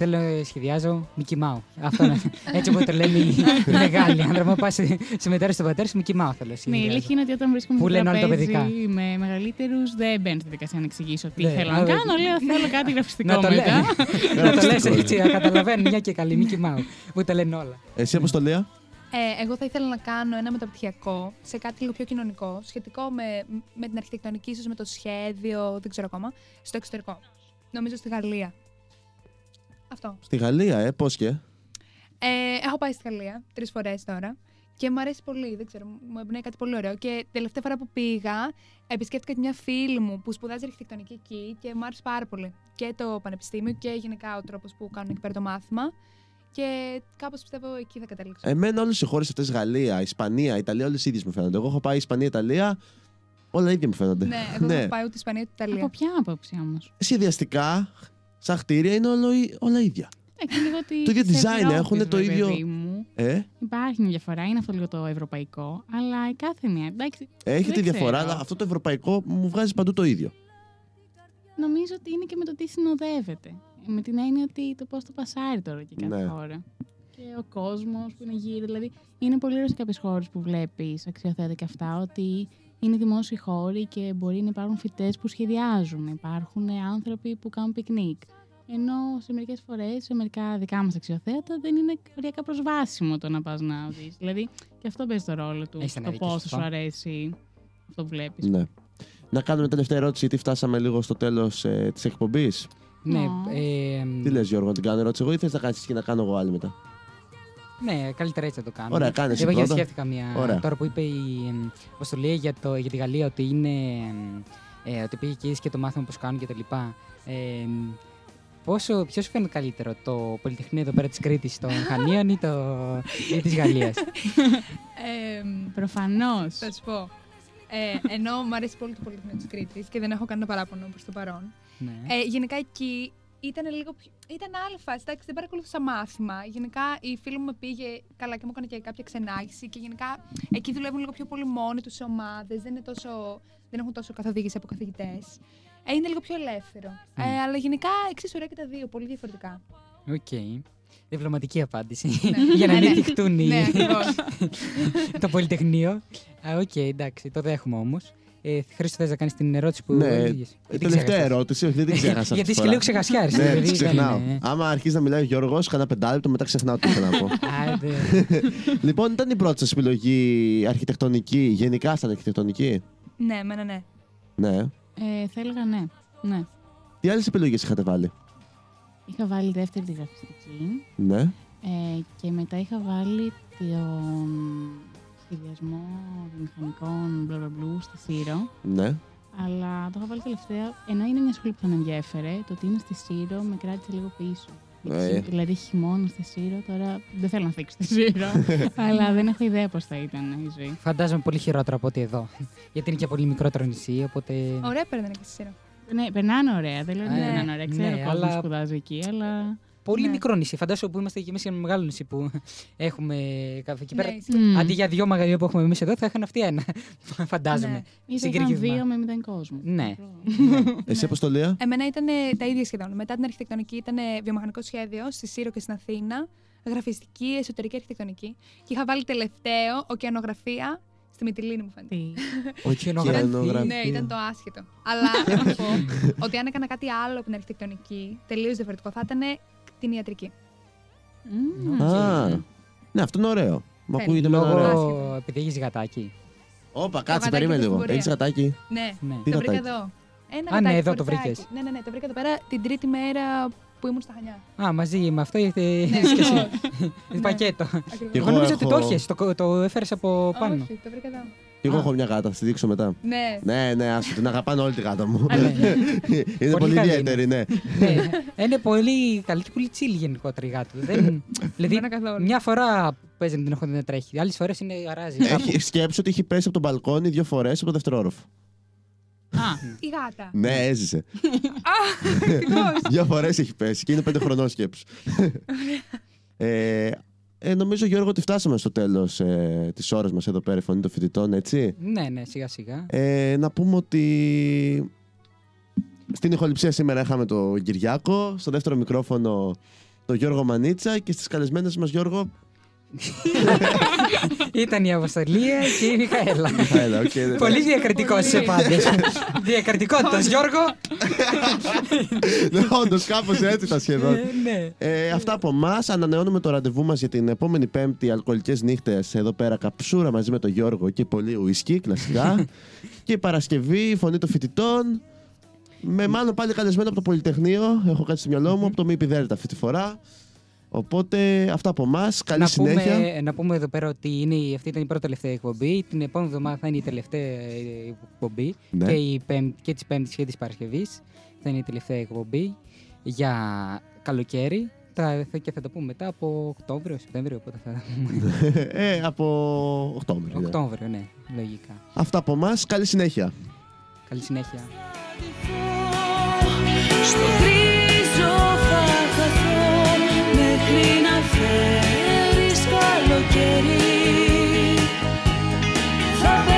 Θέλω να σχεδιάζω Mickey Mouse. Αυτό είναι. Έτσι όπως το λένε οι οι μεγάλοι άνθρωποι. Πας σε μετέρα στον πατέρας σου, Mickey Mouse θέλω. να Ναι, η σχεδιάζω. αλήθεια είναι ότι όταν βρίσκομαι Που στο λένε όλα τα τραπέζι παιδικά. με μεγαλύτερους, δεν μπαίνω στη δικασία να εξηγήσω τι Ναι, θέλω να αλλά- κάνω. Λέω θέλω κάτι γραφιστικό Να το μετά. λένε. Να το λες Γραφιστικό, έτσι, να καταλαβαίνουν μια και καλή Mickey Mouse. Που τα λένε όλα. Εσύ, Αποστολία. Ε, εγώ θα ήθελα να κάνω ένα μεταπτυχιακό σε κάτι λίγο πιο κοινωνικό, σχετικό με, με την αρχιτεκτονική, ίσω με το σχέδιο, δεν ξέρω ακόμα, στο εξωτερικό. Νομίζω στη Γαλλία. Αυτό. Στη Γαλλία, ε, πώς και; Ε, έχω πάει στη Γαλλία τρεις φορές τώρα και μου αρέσει πολύ. Δεν ξέρω, μου εμπνέει κάτι πολύ ωραίο. Και τελευταία φορά που πήγα, επισκέφτηκα και μια φίλη μου που σπουδάζει αρχιτεκτονική εκεί και μου άρεσε πάρα πολύ. Και το πανεπιστήμιο και γενικά ο τρόπος που κάνουν εκεί πέρα το μάθημα. Και κάπως πιστεύω εκεί θα καταλήξω. Εμένα όλες οι χώρες αυτές, Γαλλία, Ισπανία, Ιταλία, όλες ίδιες μου φαίνονται. Εγώ έχω πάει Ισπανία, Ιταλία, όλα ίδια μου φαίνονται. ναι, εγώ δεν έχω πάει ούτε Ισπανία ούτε Ιταλία. Από ποια άποψη όμως; Σχεδιαστικά, σαν κτίρια είναι όλο, όλα ίδια. Εντάξει, λίγο ότι Το ίδιο της design Ευρώπης, έχουνε, το ρε ίδιο- παιδί μου. Ε, Υπάρχει μια διαφορά, είναι αυτό λίγο το ευρωπαϊκό, αλλά η κάθε μία. Εντάξει, έχει δεν τη διαφορά, ξέρω. αλλά αυτό το ευρωπαϊκό μου βγάζει παντού το ίδιο. Νομίζω ότι είναι και με το τι συνοδεύεται. Με την έννοια ότι το πώς το πασάρει τώρα και κάθε Ναι. χώρα. Και ο κόσμος που είναι γύρω. Δηλαδή, είναι πολύ ωραίο σε κάποιες χώρες που βλέπεις αξιοθέατα και αυτά ότι είναι δημόσιοι χώροι και μπορεί να υπάρχουν φοιτές που σχεδιάζουν. Υπάρχουν άνθρωποι που κάνουν πικνίκ. Ενώ σε μερικές φορές, σε μερικά δικά μας αξιοθέατα, δεν είναι οριακά προσβάσιμο το να πας να δεις. Δηλαδή, και αυτό παίζει το ρόλο του. Έχεις ένα Το δίκιο πώς σε σου αυτό. αρέσει αυτό που βλέπεις. Ναι. Να κάνουμε τελευταία ερώτηση, γιατί φτάσαμε λίγο στο τέλος ε, της εκπομπής. Ναι, Α. ε, Τι λες, Γιώργο, να την κάνω ερώτηση εγώ ή θες να κάνεις και να κάνω εγώ άλλη μετά; Ναι, καλύτερα έτσι να το κάνουμε. Ωραία, κάνε εσύ Εγώ γιατί πρώτα. σκέφτηκα μια. Ωραία. Τώρα που είπε η εμ, Αποστολή για, το, για τη Γαλλία ότι είναι. εμ, Ε, ότι πήγε και είδες και το μάθημα πώς κάνουν κτλ. Ε, πόσο, ποιος σου φαίνεται καλύτερο, το Πολυτεχνείο εδώ πέρα της Κρήτης των Χανίων ή, το, ή της Γαλλίας; Ε, Προφανώς. θα σου πω. Ε, ενώ μου αρέσει πολύ το Πολυτεχνείο της Κρήτης και δεν έχω κανένα παράπονο προς το παρόν. ναι. Ε, γενικά εκεί ήταν λίγο πιο. ήταν άλλη φάση. Εντάξει, δεν παρακολουθούσα μάθημα. Γενικά η φίλη μου με πήγε καλά και μου έκανε και κάποια ξενάγηση. Και γενικά εκεί δουλεύουν λίγο πιο πολύ μόνοι τους σε ομάδες. Δεν, είναι τόσο, δεν έχουν τόσο καθοδήγηση από καθηγητές. Ε, είναι λίγο πιο ελεύθερο. Μμ. Ε, αλλά γενικά εξίσου ωραία και τα δύο. Πολύ διαφορετικά. Οκ. Διπλωματική απάντηση. Ναι. για να Ναι, μην ναι. θιχτούν οι- ναι, ακριβώς. το Πολυτεχνείο. Α, Οκ, εντάξει, το δέχομαι όμως. Ε, Χρήστο, θες να κάνεις την ερώτηση που. Ναι, έλεγες; ε, Γιατί τελευταία ξέχασες. ερώτηση, όχι, δεν την ξέχασα. Γιατί αυτή είσαι τη και λίγο φορά. ξεχασιάρη. Ναι, δηλαδή, τι ξεχνάω. ήταν, ε, Άμα αρχίσει να μιλάει ο Γιώργος, κάνα πεντάλεπτο, μετά ξεχνάω τι ήθελα να πω. Άντε. λοιπόν, ήταν η πρώτη σας επιλογή αρχιτεκτονική, γενικά σαν αρχιτεκτονική; ναι, μένα ναι. Ναι. Ε, θα έλεγα ναι. ναι. Τι άλλες επιλογές είχατε βάλει; Είχα βάλει δεύτερη τη γραφιστική Ναι. ε, και μετά είχα βάλει τον σχεδιασμό βιομηχανικών μπλα μπλα μπλου στη Σύρο. Ναι. Αλλά το είχα βάλει τελευταία, ενώ είναι μια σχολή που θα με ενδιέφερε, το ότι είναι στη Σύρο με κράτησε λίγο πίσω. Ε. Έχει- Δηλαδή χειμώνα στη Σύρο, τώρα δεν θέλω να φύγω στη Σύρο, αλλά δεν έχω ιδέα πώς θα ήταν η ζωή. Φαντάζομαι πολύ χειρότερα από ότι εδώ. Γιατί είναι και πολύ μικρότερο νησί, οπότε. Ωραία παίρνανε και στη σειρά. Ναι, περνάνε ωραία, δεν λέω ότι δεν Ναι, περνάνε ωραία. Ξέρω ναι, κόσμος αλλά- που σπουδάζει εκεί, αλλά. Πολύ Ναι. μικρό νησί. Φαντάζομαι που είμαστε και εμείς σε ένα μεγάλο νησί που έχουμε καφέ εκεί πέρα. Ναι, ισχύει. Μμμ. Αντί για δύο μαγαζιά που έχουμε εμείς εδώ, θα είχαν αυτοί ένα. Φαντάζομαι. Ναι. Ή θα Συγκριτικά. είχαν δύο με μηδέν κόσμος. Ναι. Εσύ, Αποστολία; Εμένα ήταν τα ίδια σχεδόν. Μετά την αρχιτεκτονική ήταν βιομηχανικό σχέδιο στη Σύρο και στην Αθήνα. Γραφιστική, εσωτερική αρχιτεκτονική. Και είχα βάλει τελευταίο οκεανογραφία στη Μυτιλίνη, μου φαίνεται. Τι; Οκεανογραφία. Ωκεανογραφία. Ναι, ήταν το άσχετο. Αλλά να πω ότι αν έκανα κάτι άλλο από την αρχιτεκτονική, τελείως διαφορετικό, θα ήταν την ιατρική. Μμμ. Α, ναι, αυτό είναι ωραίο. Μου Θέλει. ακούγεται με ένα ωραίο. Λόγω. επειδή έχεις γατάκι. Όπα, Το κάτσε, γατάκι περίμενε εδώ στην λίγο. πορεία. Έχεις γατάκι; Ναι, Ναι. Τι το βρήκα γατάκι; εδώ. Ένα Α, ναι, γατάκι εδώ το κοριτσάκι. βρήκες. Ναι, ναι, ναι, το βρήκα εδώ πέρα την τρίτη μέρα που ήμουν στα Χανιά. Α, μαζί με αυτό ήρθε Ναι, και εσύ. ακριβώς. Είναι πακέτο. Ακριβώς. Και Εγώ εγώ νόμιζα ότι το έχω- έχεις, το, το έφερες από πάνω. Όχι, το βρήκα εδώ. Και εγώ Α. έχω μια γάτα, θα τη δείξω μετά. Ναι. Ναι, ναι, άσου, την αγαπάνε όλη τη γάτα μου. Αλήθεια. Είναι πολύ καλή ιδιαίτερη, ναι. ναι, είναι πολύ καλή και πολύ chill γενικότερα η γάτα. Δεν... δηλαδή, Εμένα καθόλου. μια φορά παίζει να την έχω να τρέχει. Άλλες φορές είναι αράζει. κάπου. Έχει σκέψει ότι έχει πέσει από τον μπαλκόνι δύο φορές από το δευτερόροφο. Α, Η γάτα. Ναι, έζησε. Ευτυχώς. Δύο φορές έχει πέσει και είναι πέντε χρονών σκέψου. ε, ε, νομίζω, Γιώργο, ότι φτάσαμε στο τέλος ε, της ώρας μας εδώ πέρα, η φωνή των φοιτητών, έτσι. Ναι, ναι, σιγά σιγά. Ε, να πούμε ότι στην ηχοληψία σήμερα είχαμε τον Κυριάκο, στο δεύτερο μικρόφωνο τον Γιώργο Μανίτσα και στις καλεσμένες μας Γιώργο Ήταν η Αποστολία και η Μιχαέλα. Μιχαέλα, οκ, δεν- Πολύ διακριτικός Πολύ. σε πάντες. Διακριτικότητας, Γιώργο. Ναι, όντως κάπως έτσι ήταν σχεδόν. Ε, Ναι. Ε, αυτά από εμάς. Ανανεώνουμε το ραντεβού μας για την επόμενη Πέμπτη αλκοολικές νύχτες. Εδώ πέρα καψούρα μαζί με τον Γιώργο και πολύ ουισκί, κλασικά. και η Παρασκευή, η φωνή των φοιτητών. Με μάλλον πάλι καλεσμένο από το Πολυτεχνείο. Έχω κάτι στο μυαλό μου, από το Μι Πι Δέλτα αυτή τη φορά. Οπότε αυτά από εμάς. Καλή να, συνέχεια. πούμε, να πούμε εδώ πέρα ότι είναι, η- αυτή ήταν η πρώτη τελευταία εκπομπή. Την επόμενη εβδομάδα θα είναι η τελευταία ε, εκπομπή. Ναι. Και, η πέμπ, και της Πέμπτης και της Παρασκευής θα είναι η τελευταία εκπομπή για καλοκαίρι. Τα, θα- και θα το πούμε μετά από Οκτώβριο, Σεπτέμβριο. Πότε θα τα πούμε. ε, από Οκτώβριο. ναι. Οκτώβριο, ναι, λογικά. Αυτά από εμάς. Καλή συνέχεια. Καλή συνέχεια. Στο γκρίζο θα χαθώ μέχρι να φέρεις καλοκαίρι. Θα